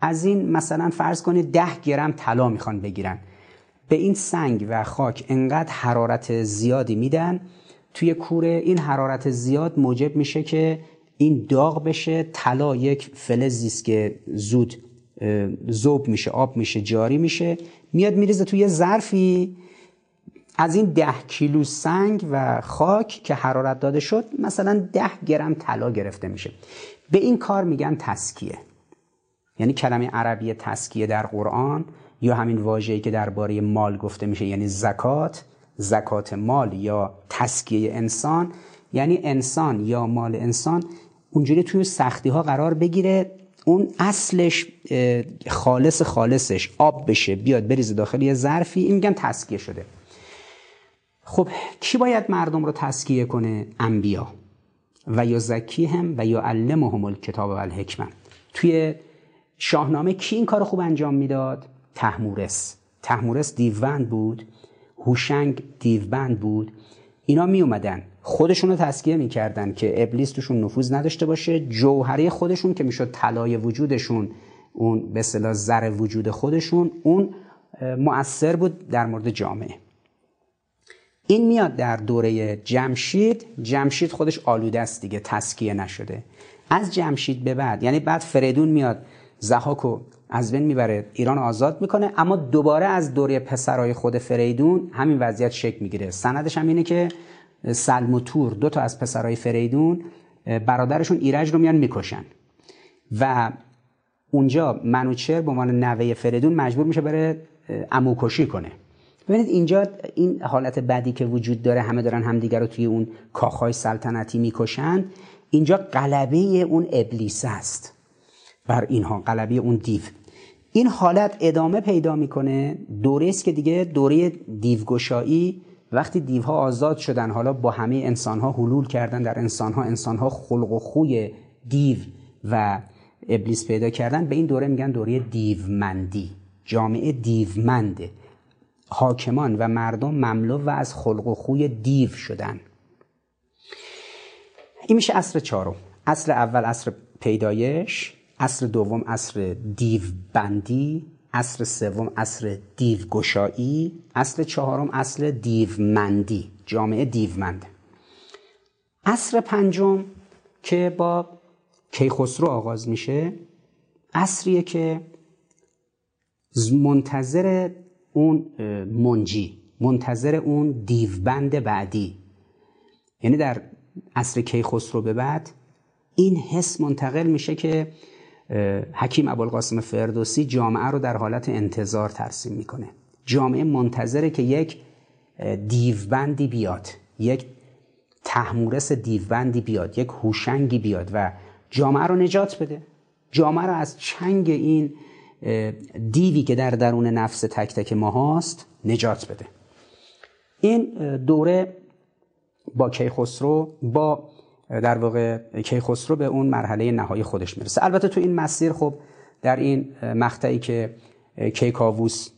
از این مثلا فرض کنید ده گرم طلا می‌خوان بگیرن. به این سنگ و خاک انقدر حرارت زیادی میدن توی کوره این حرارت زیاد موجب میشه که این داغ بشه طلا یک فلزی است که زود زوب میشه آب میشه جاری میشه. میاد میریزه توی ظرفی از این ده کیلو سنگ و خاک که حرارت داده شد مثلا ده گرم طلا گرفته میشه. به این کار میگن تسکیه یعنی کلمه عربی تسکیه در قرآن یا همین واژه‌ای که درباره مال گفته میشه یعنی زکات زکات مال یا تسکیه انسان یعنی انسان یا مال انسان اونجوری توی سختی ها قرار بگیره اون اصلش خالص خالصش آب بشه بیاد بریزه داخل یه ظرفی این میگن تسکیه شده. خب کی باید مردم رو تسکیه کنه؟ انبیا و یا زکی هم و یا علمهم الکتاب و الحکمه توی شاهنامه کی این کار خوب انجام می‌داد؟ تحمورس. تحمورس دیوبند بود هوشنگ دیوبند بود. اینا می اومدن خودشون رو تسکیه می‌کردن که ابلیس توشون نفوذ نداشته باشه جوهری خودشون که می‌شد طلای وجودشون اون به اصطلاح زر وجود خودشون اون مؤثر بود در مورد جامعه. این میاد در دوره جمشید. جمشید خودش آلوده است دیگه تسکیه نشده. از جمشید به بعد یعنی بعد فریدون میاد زهاکو از بین می‌بره ایران آزاد می‌کنه. اما دوباره از دوره پسرای خود فریدون همین وضعیت شکل می‌گیره. سندش هم اینه که سلم و تور دو تا از پسرای فریدون برادرشون ایرج رو میان می‌کشن. و اونجا منوچر به عنوان نوه فریدون مجبور میشه بره اموکشی کنه. ببینید اینجا این حالت بدی که وجود داره همه دارن همدیگر رو توی اون کاخهای سلطنتی می‌کشن اینجا قلبه اون ابلیس است بر اینها قلبه اون دیو. این حالت ادامه پیدا می‌کنه دوره است که دیگه دوره دیوگشایی وقتی دیوها آزاد شدن حالا با همه انسانها حلول کردن در انسانها انسانها خلق و خوی دیو و ابلیس پیدا کردن به این دوره میگن دوره دیومندی جامعه دیومنده. حاکمان و مردم مملو و از خلق و خوی دیو شدن. این میشه اصر چهارم. اصل اول اصر پیدایش اصل دوم اصر دیو بندی اصل سوم اصل دیو گشایی اصل چهارم اصل دیومندی جامعه دیومنده اصر پنجم که با کیخسرو آغاز میشه اصریه که منتظر اون منجی. منتظر اون دیوبند بعدی. یعنی در عصر کیخسرو به بعد این حس منتقل میشه که حکیم ابوالقاسم فردوسی جامعه رو در حالت انتظار ترسیم می‌کنه. جامعه منتظره که یک دیوبندی بیاد یک تحمورس دیوبندی بیاد یک هوشنگی بیاد و جامعه رو نجات بده. جامعه رو از چنگ این دیوی که در درون نفس تک تک ما هاست نجات بده. این دوره با کیخسرو با در واقع کیخسرو به اون مرحله نهایی خودش می‌رسه. البته تو این مسیر خب در این مقطعی که کیکاووس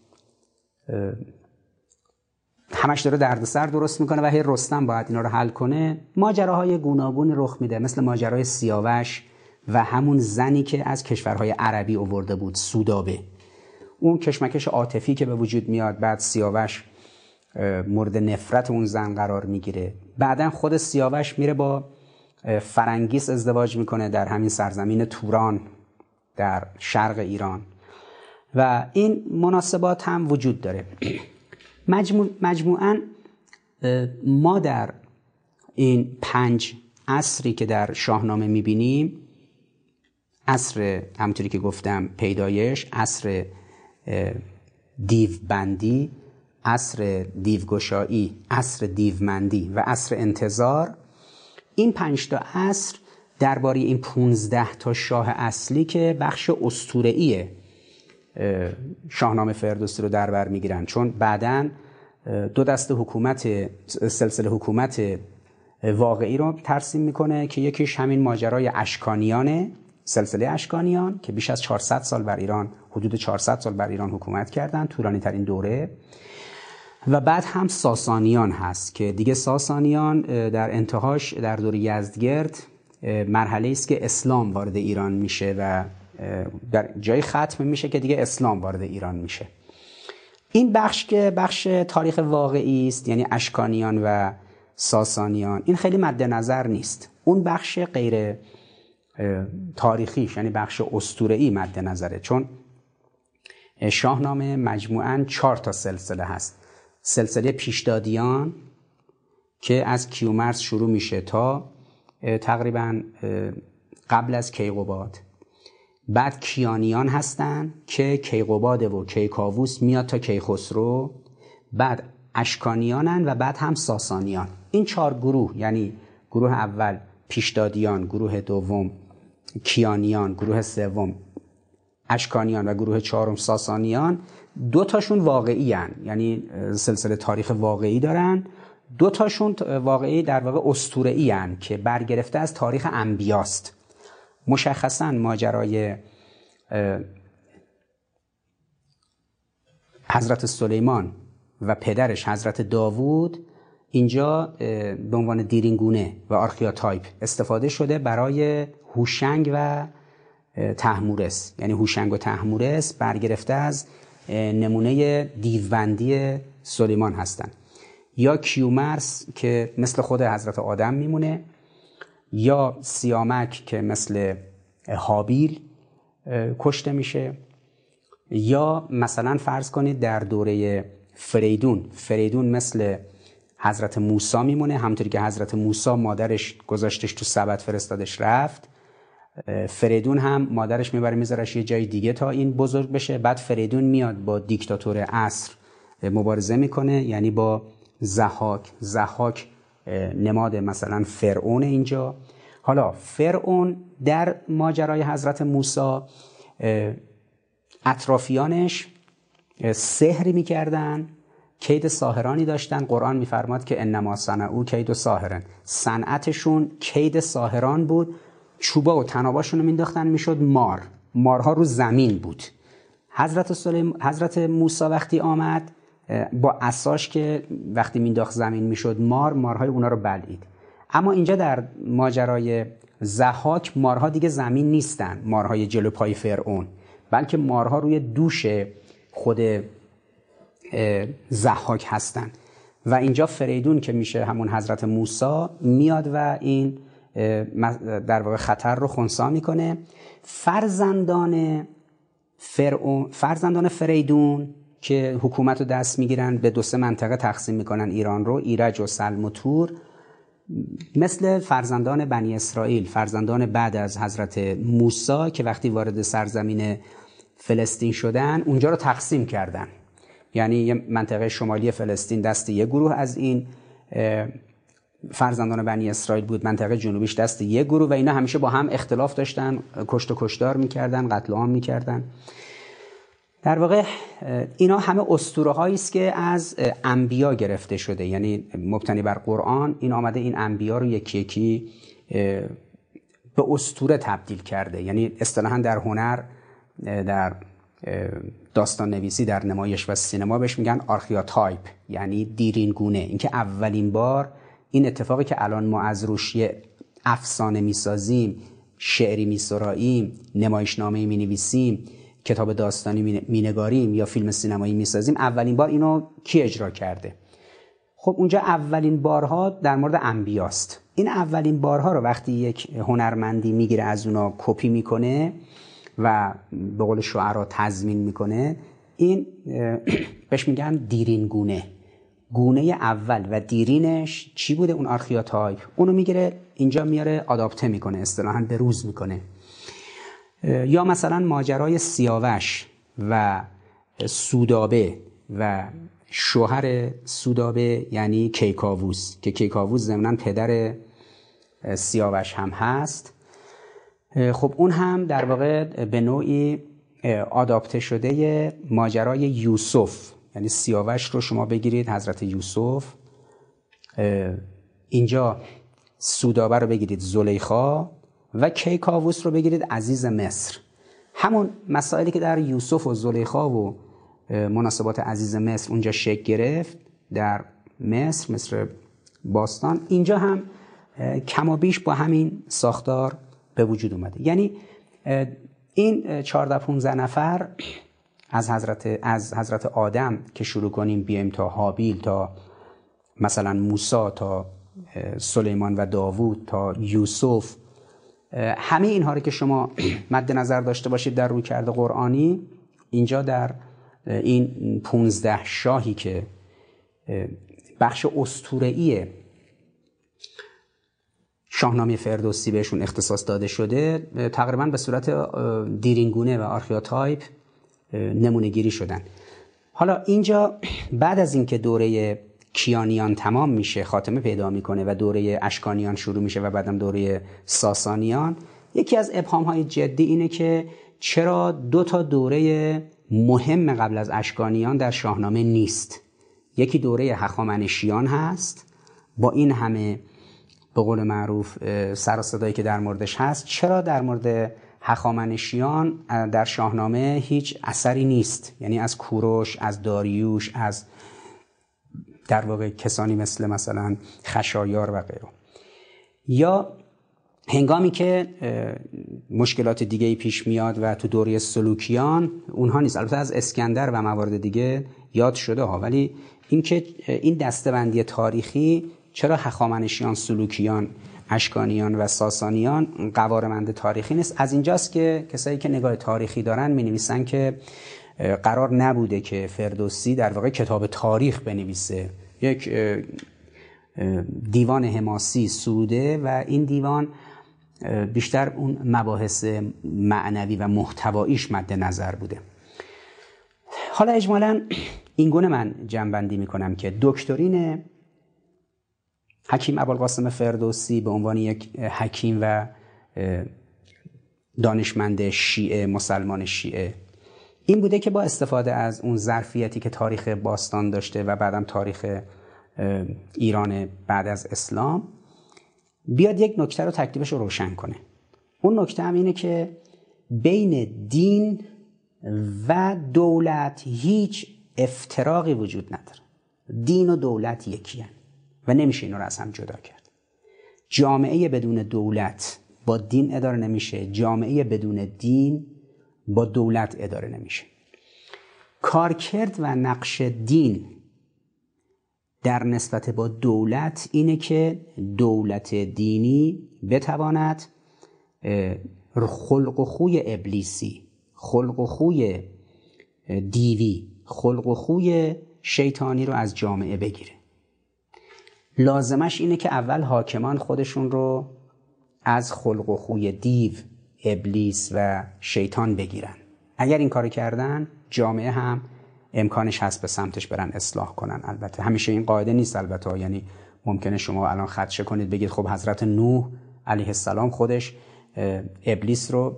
همش داره دردسر درست می‌کنه و هی رستم باید اینا رو حل کنه ماجراهای گوناگون رخ میده مثل ماجرای سیاوش و همون زنی که از کشورهای عربی اوورده بود سودابه. اون کشمکش عاطفی که به وجود میاد بعد سیاوش مورد نفرت اون زن قرار می‌گیره. بعدا خود سیاوش میره با فرنگیس ازدواج می‌کنه در همین سرزمین توران در شرق ایران. و این مناسبات هم وجود داره. مجموع مجموعا ما در این پنج عصری که در شاهنامه می‌بینیم عصر همونطوری که گفتم پیدایش عصر دیوبندی عصر دیوگشایی عصر دیومندی و عصر انتظار. این پنج تا عصر درباره این 15 تا شاه اصلی که بخش اسطوره‌ای شاهنامه فردوسی رو در بر می‌گیرن. چون بعدا دو دست حکومت سلسله حکومت واقعی رو ترسیم می‌کنه که یکیش همین ماجرای اشکانیانه. سلسله اشکانیان که بیش از 400 سال بر ایران حدود 400 سال بر ایران حکومت کردن طولانی ترین دوره. و بعد هم ساسانیان هست که دیگه ساسانیان در انتهاش در دوره یزدگرد مرحله است که اسلام وارد ایران میشه و در جای ختم میشه که دیگه اسلام وارد ایران میشه. این بخش که بخش تاریخ واقعی است یعنی اشکانیان و ساسانیان این خیلی مد نظر نیست. اون بخش غیر تاریخیش یعنی بخش اسطوره‌ای مد نظره. چون شاهنامه مجموعاً چهار تا سلسله هست. سلسله پیشدادیان که از کیومرس شروع میشه تا تقریبا قبل از کیقوباد. بعد کیانیان هستن که کیقوباد و کیکاووس میاد تا کیخسرو. بعد اشکانیانن و بعد هم ساسانیان. این چهار گروه یعنی گروه اول پیشدادیان گروه دوم کیانیان گروه سوم اشکانیان و گروه چهارم ساسانیان دو تاشون واقعی هن. یعنی سلسله تاریخ واقعی دارن دو تاشون واقعی در واقع اسطوره‌ای که برگرفته از تاریخ انبیاست مشخصا ماجرای حضرت سلیمان و پدرش حضرت داوود اینجا به عنوان دیرینگونه و archetype استفاده شده برای هوشنگ و تهمورث. یعنی هوشنگ و تهمورث برگرفته از نمونه دیوبندی سلیمان هستند یا کیومرث که مثل خود حضرت آدم میمونه یا سیامک که مثل هابیل کشته میشه. یا مثلا فرض کنید در دوره فریدون. فریدون مثل حضرت موسی میمونه. همطوری که حضرت موسی مادرش گذاشتش تو سبت فرستادش رفت. فریدون هم مادرش می‌بره میذارش یه جای دیگه تا این بزرگ بشه. بعد فریدون میاد با دیکتاتور عصر مبارزه می‌کنه یعنی با زحاک. زحاک نماد مثلا فرعون اینجا. حالا فرعون در ماجرای حضرت موسی اطرافیانش سحری می‌کردن کید ساهرانی داشتن. قرآن میفرماد که انما صنعو کید و ساهرن. صنعتشون کید ساهران بود. چوبا و تناباشون رو مینداختن می‌شد مار. مارها رو زمین بود. حضرت, سلیم، حضرت موسی وقتی آمد با اساش که وقتی مینداخت زمین می‌شد مار مارهای اونا رو بلعید. اما اینجا در ماجرای زحاک مارها دیگه زمین نیستن مارهای جلو پای فرعون. بلکه مارها روی دوش خود زحاک هستن. و اینجا فریدون که میشه همون حضرت موسی میاد و این در واقع خطر رو خونسا می‌کنه. فرزندان فرعون فرزندان فریدون که حکومت رو دست می‌گیرن به دو سه منطقه تقسیم می‌کنن ایران رو ایرج و سلم و تور. مثل فرزندان بنی اسرائیل فرزندان بعد از حضرت موسی که وقتی وارد سرزمین فلسطین شدن اونجا رو تقسیم کردن. یعنی منطقه شمالی فلسطین دست یه گروه از این فرزندان بنی اسرائیل بود. منطقه جنوبیش دست یه گروه و اینا همیشه با هم اختلاف داشتن کشت و کشتار می‌کردن قتل عام می‌کردن. در واقع اینا همه اسطوره است که از انبیا گرفته شده. یعنی مبتنی بر قرآن این آمده این انبیا رو یکی یکی به اسطوره تبدیل کرده. یعنی اصطلاحا در هنر در داستان نویسی در نمایش و سینما بهش میگن archetype یعنی دیرین گونه اینکه اولین بار این اتفاقی که الان ما از روش افسانه می‌سازیم شعری میسراییم نمایشنامه می نویسیم کتاب داستانی مینگاریم یا فیلم سینمایی می‌سازیم اولین بار اینو کی اجرا کرده؟ خب اونجا اولین بارها در مورد انبیاست. این اولین بارها رو وقتی یک هنرمندی می‌گیره از اونا کپی می‌کنه و به قول شعرا تضمین می‌کنه این بهش میگن دیرین گونه اول و دیرینش چی بوده؟ اون archetype اونو می‌گیره اینجا میاره آداپته می‌کنه اصطلاحا به روز می‌کنه. یا مثلا ماجرای سیاوش و سودابه و شوهر سودابه یعنی کیکاووس که کیکاووس ضمنا پدر سیاوش هم هست. خب اون هم در واقع به نوعی آداپته شده ماجرای یوسف. یعنی سیاوش رو شما بگیرید حضرت یوسف. اینجا سودابه رو بگیرید زلیخا. و کیکاووس رو بگیرید عزیز مصر. همون مسائلی که در یوسف و زلیخا و مناسبات عزیز مصر اونجا شکل گرفت در مصر مصر باستان. اینجا هم کم بیش با همین ساختار به وجود اومده. یعنی این 14 15 نفر از حضرت از حضرت آدم که شروع کنیم بیایم تا حابیل تا مثلا موسی تا سلیمان و داوود تا یوسف همه اینها رو که شما مد نظر داشته باشید در روی کرده قرآنی اینجا در این 15 شاهی که بخش اسطوره‌ای شاهنامه فردوسی بهشون اختصاص داده شده تقریبا به صورت دیرینگونه و آرخیاتایپ نمونه گیری شدن. حالا اینجا بعد از اینکه دوره کیانیان تمام میشه خاتمه پیدا می‌کنه و دوره اشکانیان شروع میشه و بعدم دوره ساسانیان یکی از ابهام های جدی اینه که چرا دو تا دوره مهم قبل از اشکانیان در شاهنامه نیست. یکی دوره هخامنشیان هست با این همه به قول معروف سر صدایی که در موردش هست چرا در مورد هخامنشیان در شاهنامه هیچ اثری نیست. یعنی از کوروش از داریوش از در واقع کسانی مثل مثلا خشایار و غیره. یا هنگامی که مشکلات دیگه پیش میاد و تو دوره سلوکیان اونها نیست. البته از اسکندر و موارد دیگه یاد شده ها. ولی اینکه این دستبندی تاریخی چرا هخامنشیان سلوکیان اشکانیان و ساسانیان قوارمند تاریخی نیست. از اینجاست که کسایی که نگاه تاریخی دارن می نویسن که قرار نبوده که فردوسی در واقع کتاب تاریخ بنویسه. یک دیوان حماسی سوده و این دیوان بیشتر اون مباحث معنوی و محتواییش مد نظر بوده. حالا اجمالا این گونه من جنبندی می‌کنم که دکترین حکیم ابوالقاسم فردوسی به عنوان یک حکیم و دانشمند شیعه مسلمان شیعه. این بوده که با استفاده از اون ظرفیتی که تاریخ باستان داشته و بعدم تاریخ ایران بعد از اسلام بیاد یک نکته رو تکلیفش رو روشن کنه. اون نکته هم اینه که بین دین و دولت هیچ افتراقی وجود نداره. دین و دولت یکی هن. و نمیشه اینا رو از هم جدا کرد. جامعه بدون دولت با دین اداره نمیشه. جامعه بدون دین با دولت اداره نمیشه. کارکرد و نقش دین در نسبت با دولت اینه که دولت دینی بتواند خلق و خوی ابلیسی خلق و خوی دیوی خلق و خوی شیطانی رو از جامعه بگیره. لازمش اینه که اول حاکمان خودشون رو از خلق و خوی دیو ابلیس و شیطان بگیرن. اگر این کار کردن جامعه هم امکانش هست به سمتش برن اصلاح کنن. البته همیشه این قاعده نیست البته یعنی ممکنه شما الان خدشه کنید بگید خب حضرت نوح علیه السلام خودش ابلیس رو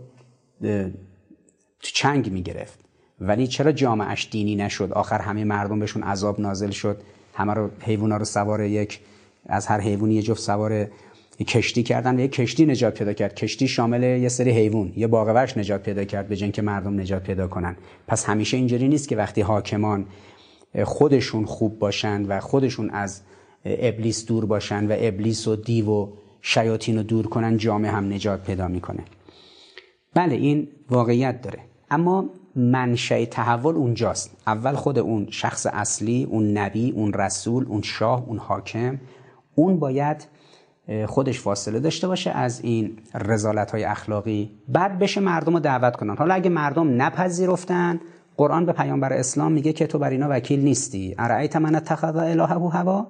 تو چنگ می‌گرفت. ولی چرا جامعش دینی نشد؟ آخر همه مردم بهشون عذاب نازل شد. همه رو رو سوار یک از هر حیوانی یه جفت سوار کشتی کردن و یک کشتی نجات پیدا کرد. کشتی شامل یه سری حیوان. یه باغ نجات پیدا کرد به جن که مردم نجات پیدا کنن. پس همیشه اینجوری نیست که وقتی حاکمان خودشون خوب باشند و خودشون از ابلیس دور باشن و ابلیس و دیو و شیاطین رو دور کنن جامعه هم نجات پیدا می‌کنه. بله این واقعیت داره. اما منشأ تحول اونجاست. اول خود اون شخص اصلی اون نبی اون رسول اون شاه اون حاکم اون باید خودش فاصله داشته باشه از این رزالت های اخلاقی. بعد بشه مردم رو دعوت کنن. حالا اگه مردم نپذیرفتن قرآن به پیامبر اسلام میگه که تو بر اینا وکیل نیستی. ارعیت من اتخذ الهه هوا؟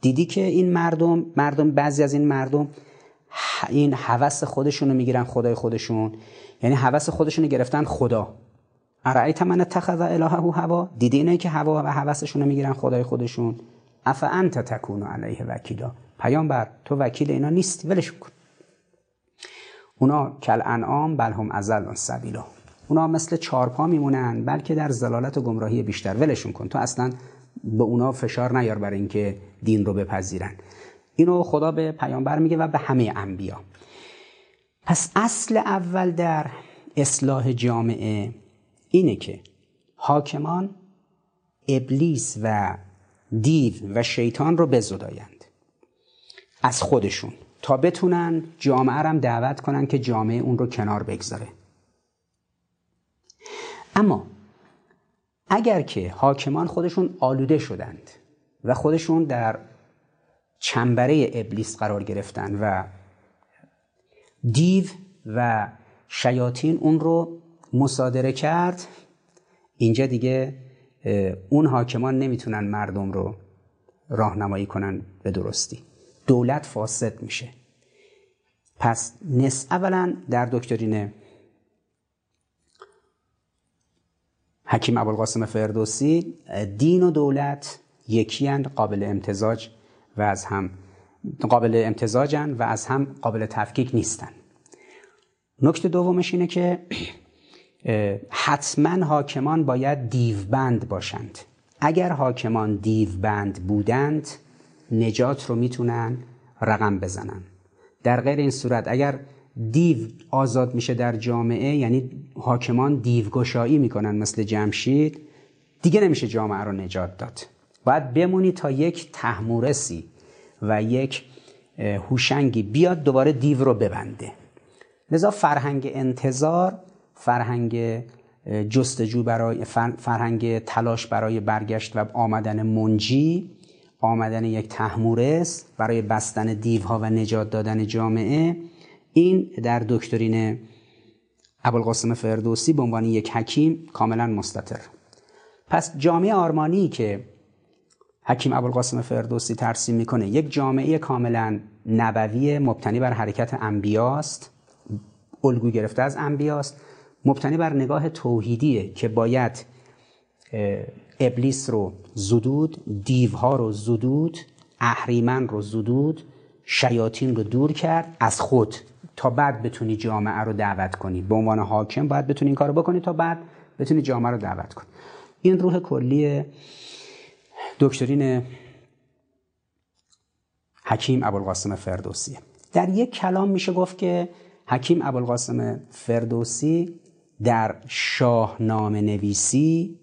دیدی که این مردم مردم بعضی از این مردم این هوس خودشون رو می‌گیرن خدای خودشون. یعنی هوس خودشون رو گرفتن خدا. ارعیت من اتخذ الهه هوا؟ دیدی اینایی که هوا و هوسشون رو می‌گیرن خدای خودشون؟ اف انت تکون علیه وکیلا؟ پیامبر تو وکیل اینا نیستی ولش کن. اونا کل انعام بل هم ازل سبیلا. اونا مثل چارپا میمونن بلکه در زلالت و گمراهی بیشتر. ولشون کن. تو اصلا به اونا فشار نیار برای اینکه دین رو بپذیرن. اینو خدا به پیامبر میگه و به همه انبیا. پس اصل اول در اصلاح جامعه اینه که حاکمان ابلیس و دیو و شیطان رو بزدایند. از خودشون. تا بتونن جامعه رم دعوت کنن که جامعه اون رو کنار بگذاره. اما اگر که حاکمان خودشون آلوده شدند و خودشون در چنبره ابلیس قرار گرفتن و دیو و شیاطین اون رو مصادره کرد. اینجا دیگه اون حاکمان نمی‌تونن مردم رو راهنمایی کنن به درستی. دولت فاسد میشه. پس نس اولا در دکترین حکیم ابوالقاسم فردوسی دین و دولت یکی قابل امتزاج و از هم قابل امتزاجن و از هم قابل تفکیک نیستن. نکته دومش اینه که حتما حاکمان باید دیوبند باشند. اگر حاکمان دیوبند بودند نجات رو می‌تونن رقم بزنن. در غیر این صورت اگر دیو آزاد میشه در جامعه یعنی حاکمان دیوگشایی می‌کنن مثل جمشید دیگه نمیشه جامعه رو نجات داد. باید بمونی تا یک تحمورسی و یک هوشنگی بیاد دوباره دیو رو ببنده. لذا فرهنگ انتظار فرهنگ جستجو برای فرهنگ تلاش برای برگشت و آمدن منجی آمدن یک تحمورس برای بستن دیوها و نجات دادن جامعه. این در دکترین ابوالقاسم فردوسی به عنوان یک حکیم کاملا مستطر. پس جامعه آرمانی که حکیم ابوالقاسم فردوسی ترسیم می‌کنه یک جامعه کاملا نبوی مبتنی بر حرکت انبیاست الگو گرفته از انبیاست. مبتنی بر نگاه توحیدیه که باید ابلیس رو زدود دیوها رو زدود اهریمن رو زدود شیاطین رو دور کرد از خود. تا بعد بتونی جامعه رو دعوت کنی. به عنوان حاکم باید بتونی این کارو بکنی تا بعد بتونی جامعه رو دعوت کنی. این روح کلی دکترین حکیم ابوالقاسم فردوسیه. در یک کلام میشه گفت که حکیم ابوالقاسم فردوسی در شاهنامه نویسی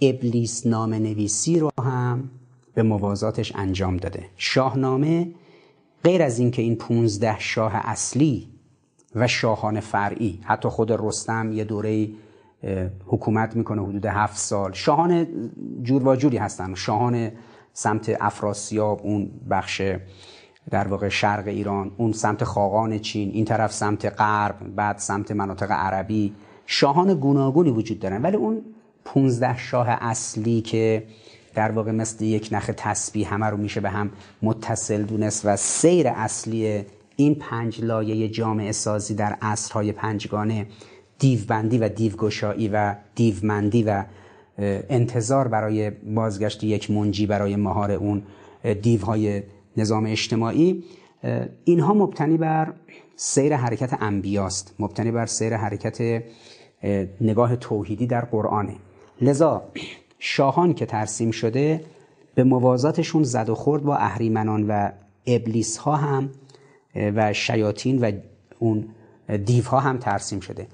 ابلیس نام نویسی رو هم به موازاتش انجام داده. شاهنامه غیر از اینکه این 15 شاه اصلی و شاهان فرعی حتی خود رستم یه دوره حکومت می‌کنه حدود هفت سال. شاهان جور و جوری هستن. شاهان سمت افراسیاب اون بخش در واقع شرق ایران اون سمت خاقان چین این طرف سمت غرب بعد سمت مناطق عربی شاهان گوناگونی وجود دارن. ولی اون 15 شاه اصلی که در واقع مثل یک نخ تسبیح همه رو میشه به هم متصل دونست و سیر اصلی این پنج لایه جامعه سازی در عصرهای پنجگانه دیوبندی و دیوگشایی و دیومندی و انتظار برای بازگشت یک منجی برای مهار اون دیوهای نظام اجتماعی اینها مبتنی بر سیر حرکت انبیاست مبتنی بر سیر حرکت نگاه توحیدی در قرآنه. لذا شاهان که ترسیم شده به موازاتشون زد و خورد با اهریمنان و ابلیس ها هم و شیاطین و اون دیوها هم ترسیم شده.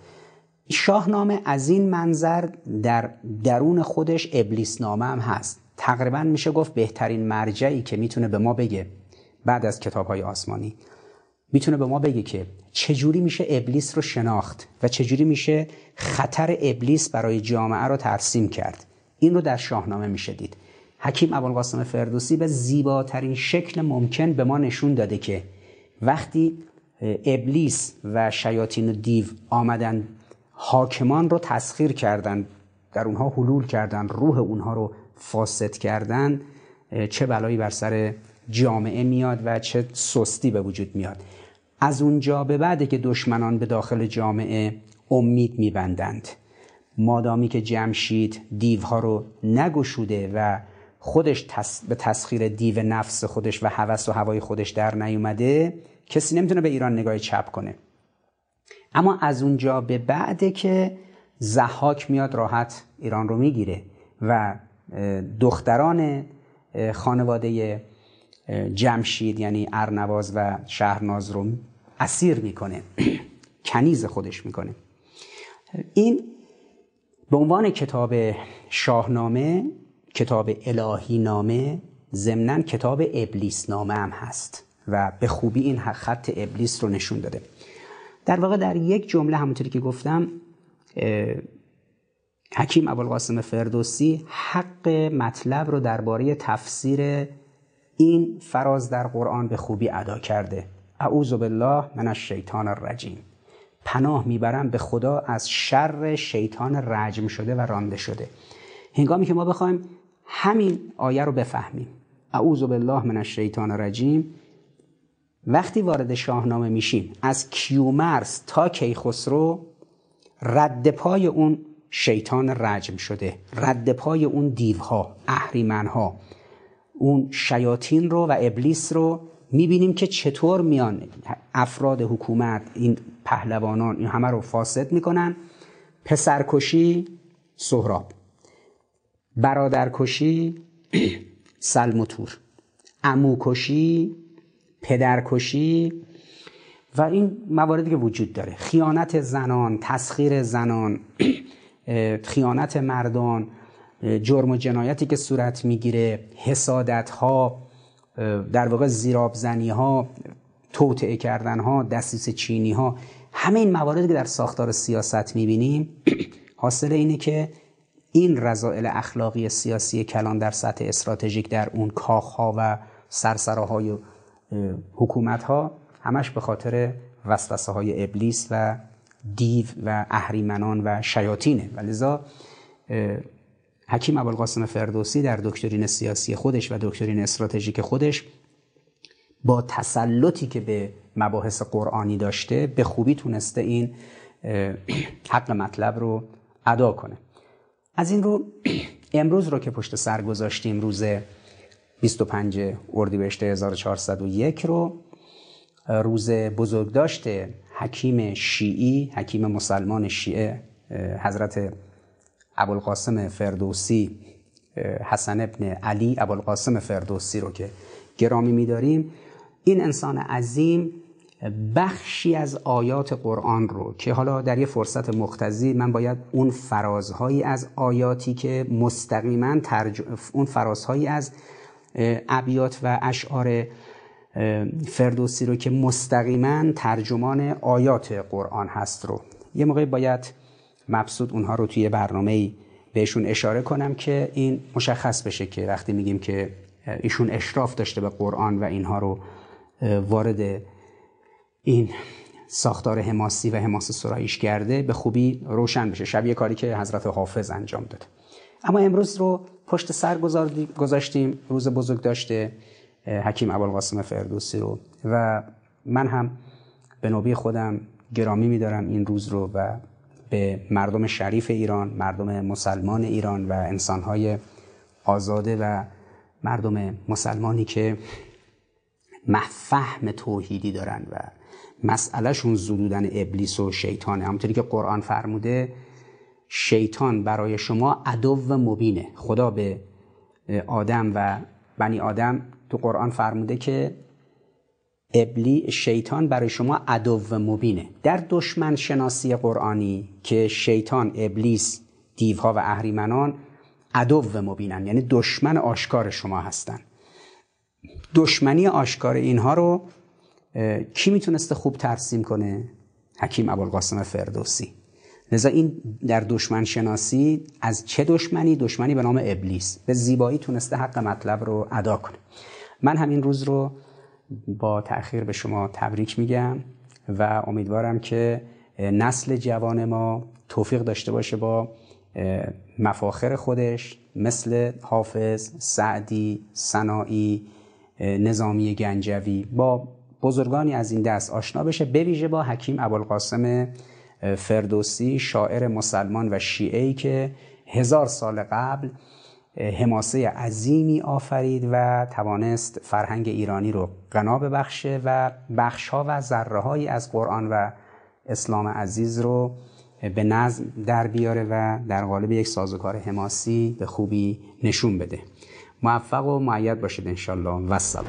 شاهنامه از این منظر در درون خودش ابلیس نامه هم هست. تقریبا میشه گفت بهترین مرجعی که می‌تونه به ما بگه بعد از کتاب های آسمانی. می‌تونه به ما بگه که چجوری میشه ابلیس رو شناخت و چجوری میشه خطر ابلیس برای جامعه رو ترسیم کرد. این رو در شاهنامه میشه دید. حکیم ابوالقاسم فردوسی به زیباترین شکل ممکن به ما نشون داده که وقتی ابلیس و شیاطین و دیو آمدن حاکمان رو تسخیر کردن در اونها حلول کردن روح اونها رو فاسد کردن چه بلایی بر سر جامعه میاد و چه سستی به وجود میاد. از اونجا به بعده که دشمنان به داخل جامعه امید میبندند. مادامی که جمشید دیوها رو نگشوده و خودش به تسخیر دیو نفس خودش و هوس و هوای خودش در نیومده کسی نمی‌تونه به ایران نگاه چپ کنه. اما از اونجا به بعده که زحاک میاد راحت ایران رو می‌گیره و دختران خانواده جمشید یعنی ارنواز و شهرناز رو اسیر می‌کنه کنیز خودش می‌کنه. این به عنوان کتاب شاهنامه کتاب الهی نامه ضمنا کتاب ابلیس نامه هم هست و به خوبی این خط ابلیس رو نشون داده. در واقع در یک جمله همونطوری که گفتم حکیم ابوالقاسم فردوسی حق مطلب رو درباره تفسیر این فراز در قرآن به خوبی ادا کرده. اعوذ بالله من الشیطان الرجیم. پناه می‌برم به خدا از شر شیطان رجم شده و رانده شده. هنگامی که ما بخوایم همین آیه رو بفهمیم. اعوذ بالله من الشیطان الرجیم. وقتی وارد شاهنامه میشیم از کیومرس تا کیخسرو رد پای اون شیطان رجم شده. رد پای اون دیوها اهریمنها. اون شیاطین رو و ابلیس رو می‌بینیم که چطور میان افراد حکومت این پهلوانان این همه رو فاسد می‌کنن. پسرکشی سهراب. برادرکشی سلموتور. اموکشی پدرکشی. و این مواردی که وجود داره. خیانت زنان تسخیر زنان. خیانت مردان جرم و جنایتی که صورت می‌گیره حسادت ها در واقع زیراب زنی ها توطعه کردن ها دستیس چینی ها همه این مواردی که در ساختار سیاست می‌بینیم حاصل اینه که این رضایل اخلاقی سیاسی کلان در سطح استراتژیک در اون کاخ ها و سرسراهای حکومت ها همش به خاطر وسوسه های ابلیس و دیو و اهریمنان و شیاطینه. و لذا حکیم ابوالقاسم فردوسی در دکترین سیاسی خودش و دکترین استراتژیک خودش با تسلطی که به مباحث قرآنی داشته به خوبی تونسته این حق مطلب رو ادا کنه. از این رو امروز رو که پشت سر گذاشتیم روز 25 اردیبهشت 1401 رو روز بزرگداشت حکیم شیعی حکیم مسلمان شیعه حضرت ابوالقاسم فردوسی حسن ابن علی ابوالقاسم فردوسی رو که گرامی میداریم. این انسان عظیم بخشی از آیات قرآن رو که حالا در یه فرصت مختزی من باید اون فرازهایی از آیاتی که مستقیما ترج... اون فرازهایی از ابیات و اشعار فردوسی رو که مستقیما ترجمان آیات قرآن هست رو. یه موقعی باید مبسوط اونها رو توی برنامه بهشون اشاره کنم که این مشخص بشه که وقتی میگیم که ایشون اشراف داشته به قرآن و اینها رو وارد این ساختار حماسی و حماس سرایش کرده به خوبی روشن بشه شبیه کاری که حضرت حافظ انجام داده اما امروز رو پشت سر گذاشتیم روز بزرگ داشته. حکیم ابوالقاسم فردوسی رو. و من هم به نوبی خودم گرامی میدارم این روز رو و به مردم شریف ایران مردم مسلمان ایران و انسانهای آزاده و مردم مسلمانی که مفهم توحیدی دارن و مسئلهشون زدودن ابلیس و شیطانه. همونطوری که قرآن فرموده شیطان برای شما عدو مبینه. خدا به آدم و بنی آدم تو قرآن فرموده که ابلی شیطان برای شما عدو مبینه. در دشمن شناسی قرآنی که شیطان ابلیس دیوها و اهریمنان عدو مبینن یعنی دشمن آشکار شما هستن. دشمنی آشکار اینها رو کی می‌تونسته خوب ترسیم کنه؟ حکیم ابوالقاسم فردوسی. لذا این در دشمن شناسی از چه دشمنی؟ دشمنی به نام ابلیس. به زیبایی تونسته حق مطلب رو ادا کنه. من همین روز رو با تأخیر به شما تبریک میگم و امیدوارم که نسل جوان ما توفیق داشته باشه با مفاخر خودش مثل حافظ، سعدی، سنایی، نظامی گنجوی با بزرگانی از این دست آشنا بشه. بویژه با حکیم ابوالقاسم فردوسی شاعر مسلمان و شیعی که هزار سال قبل حماسه عظیمی آفرید و توانست فرهنگ ایرانی رو غنا ببخشه و بخشها و ذره از قرآن و اسلام عزیز رو به نظم در بیاره و در قالب یک سازوکار حماسی به خوبی نشون بده. موفق و معید باشید انشالله و سلام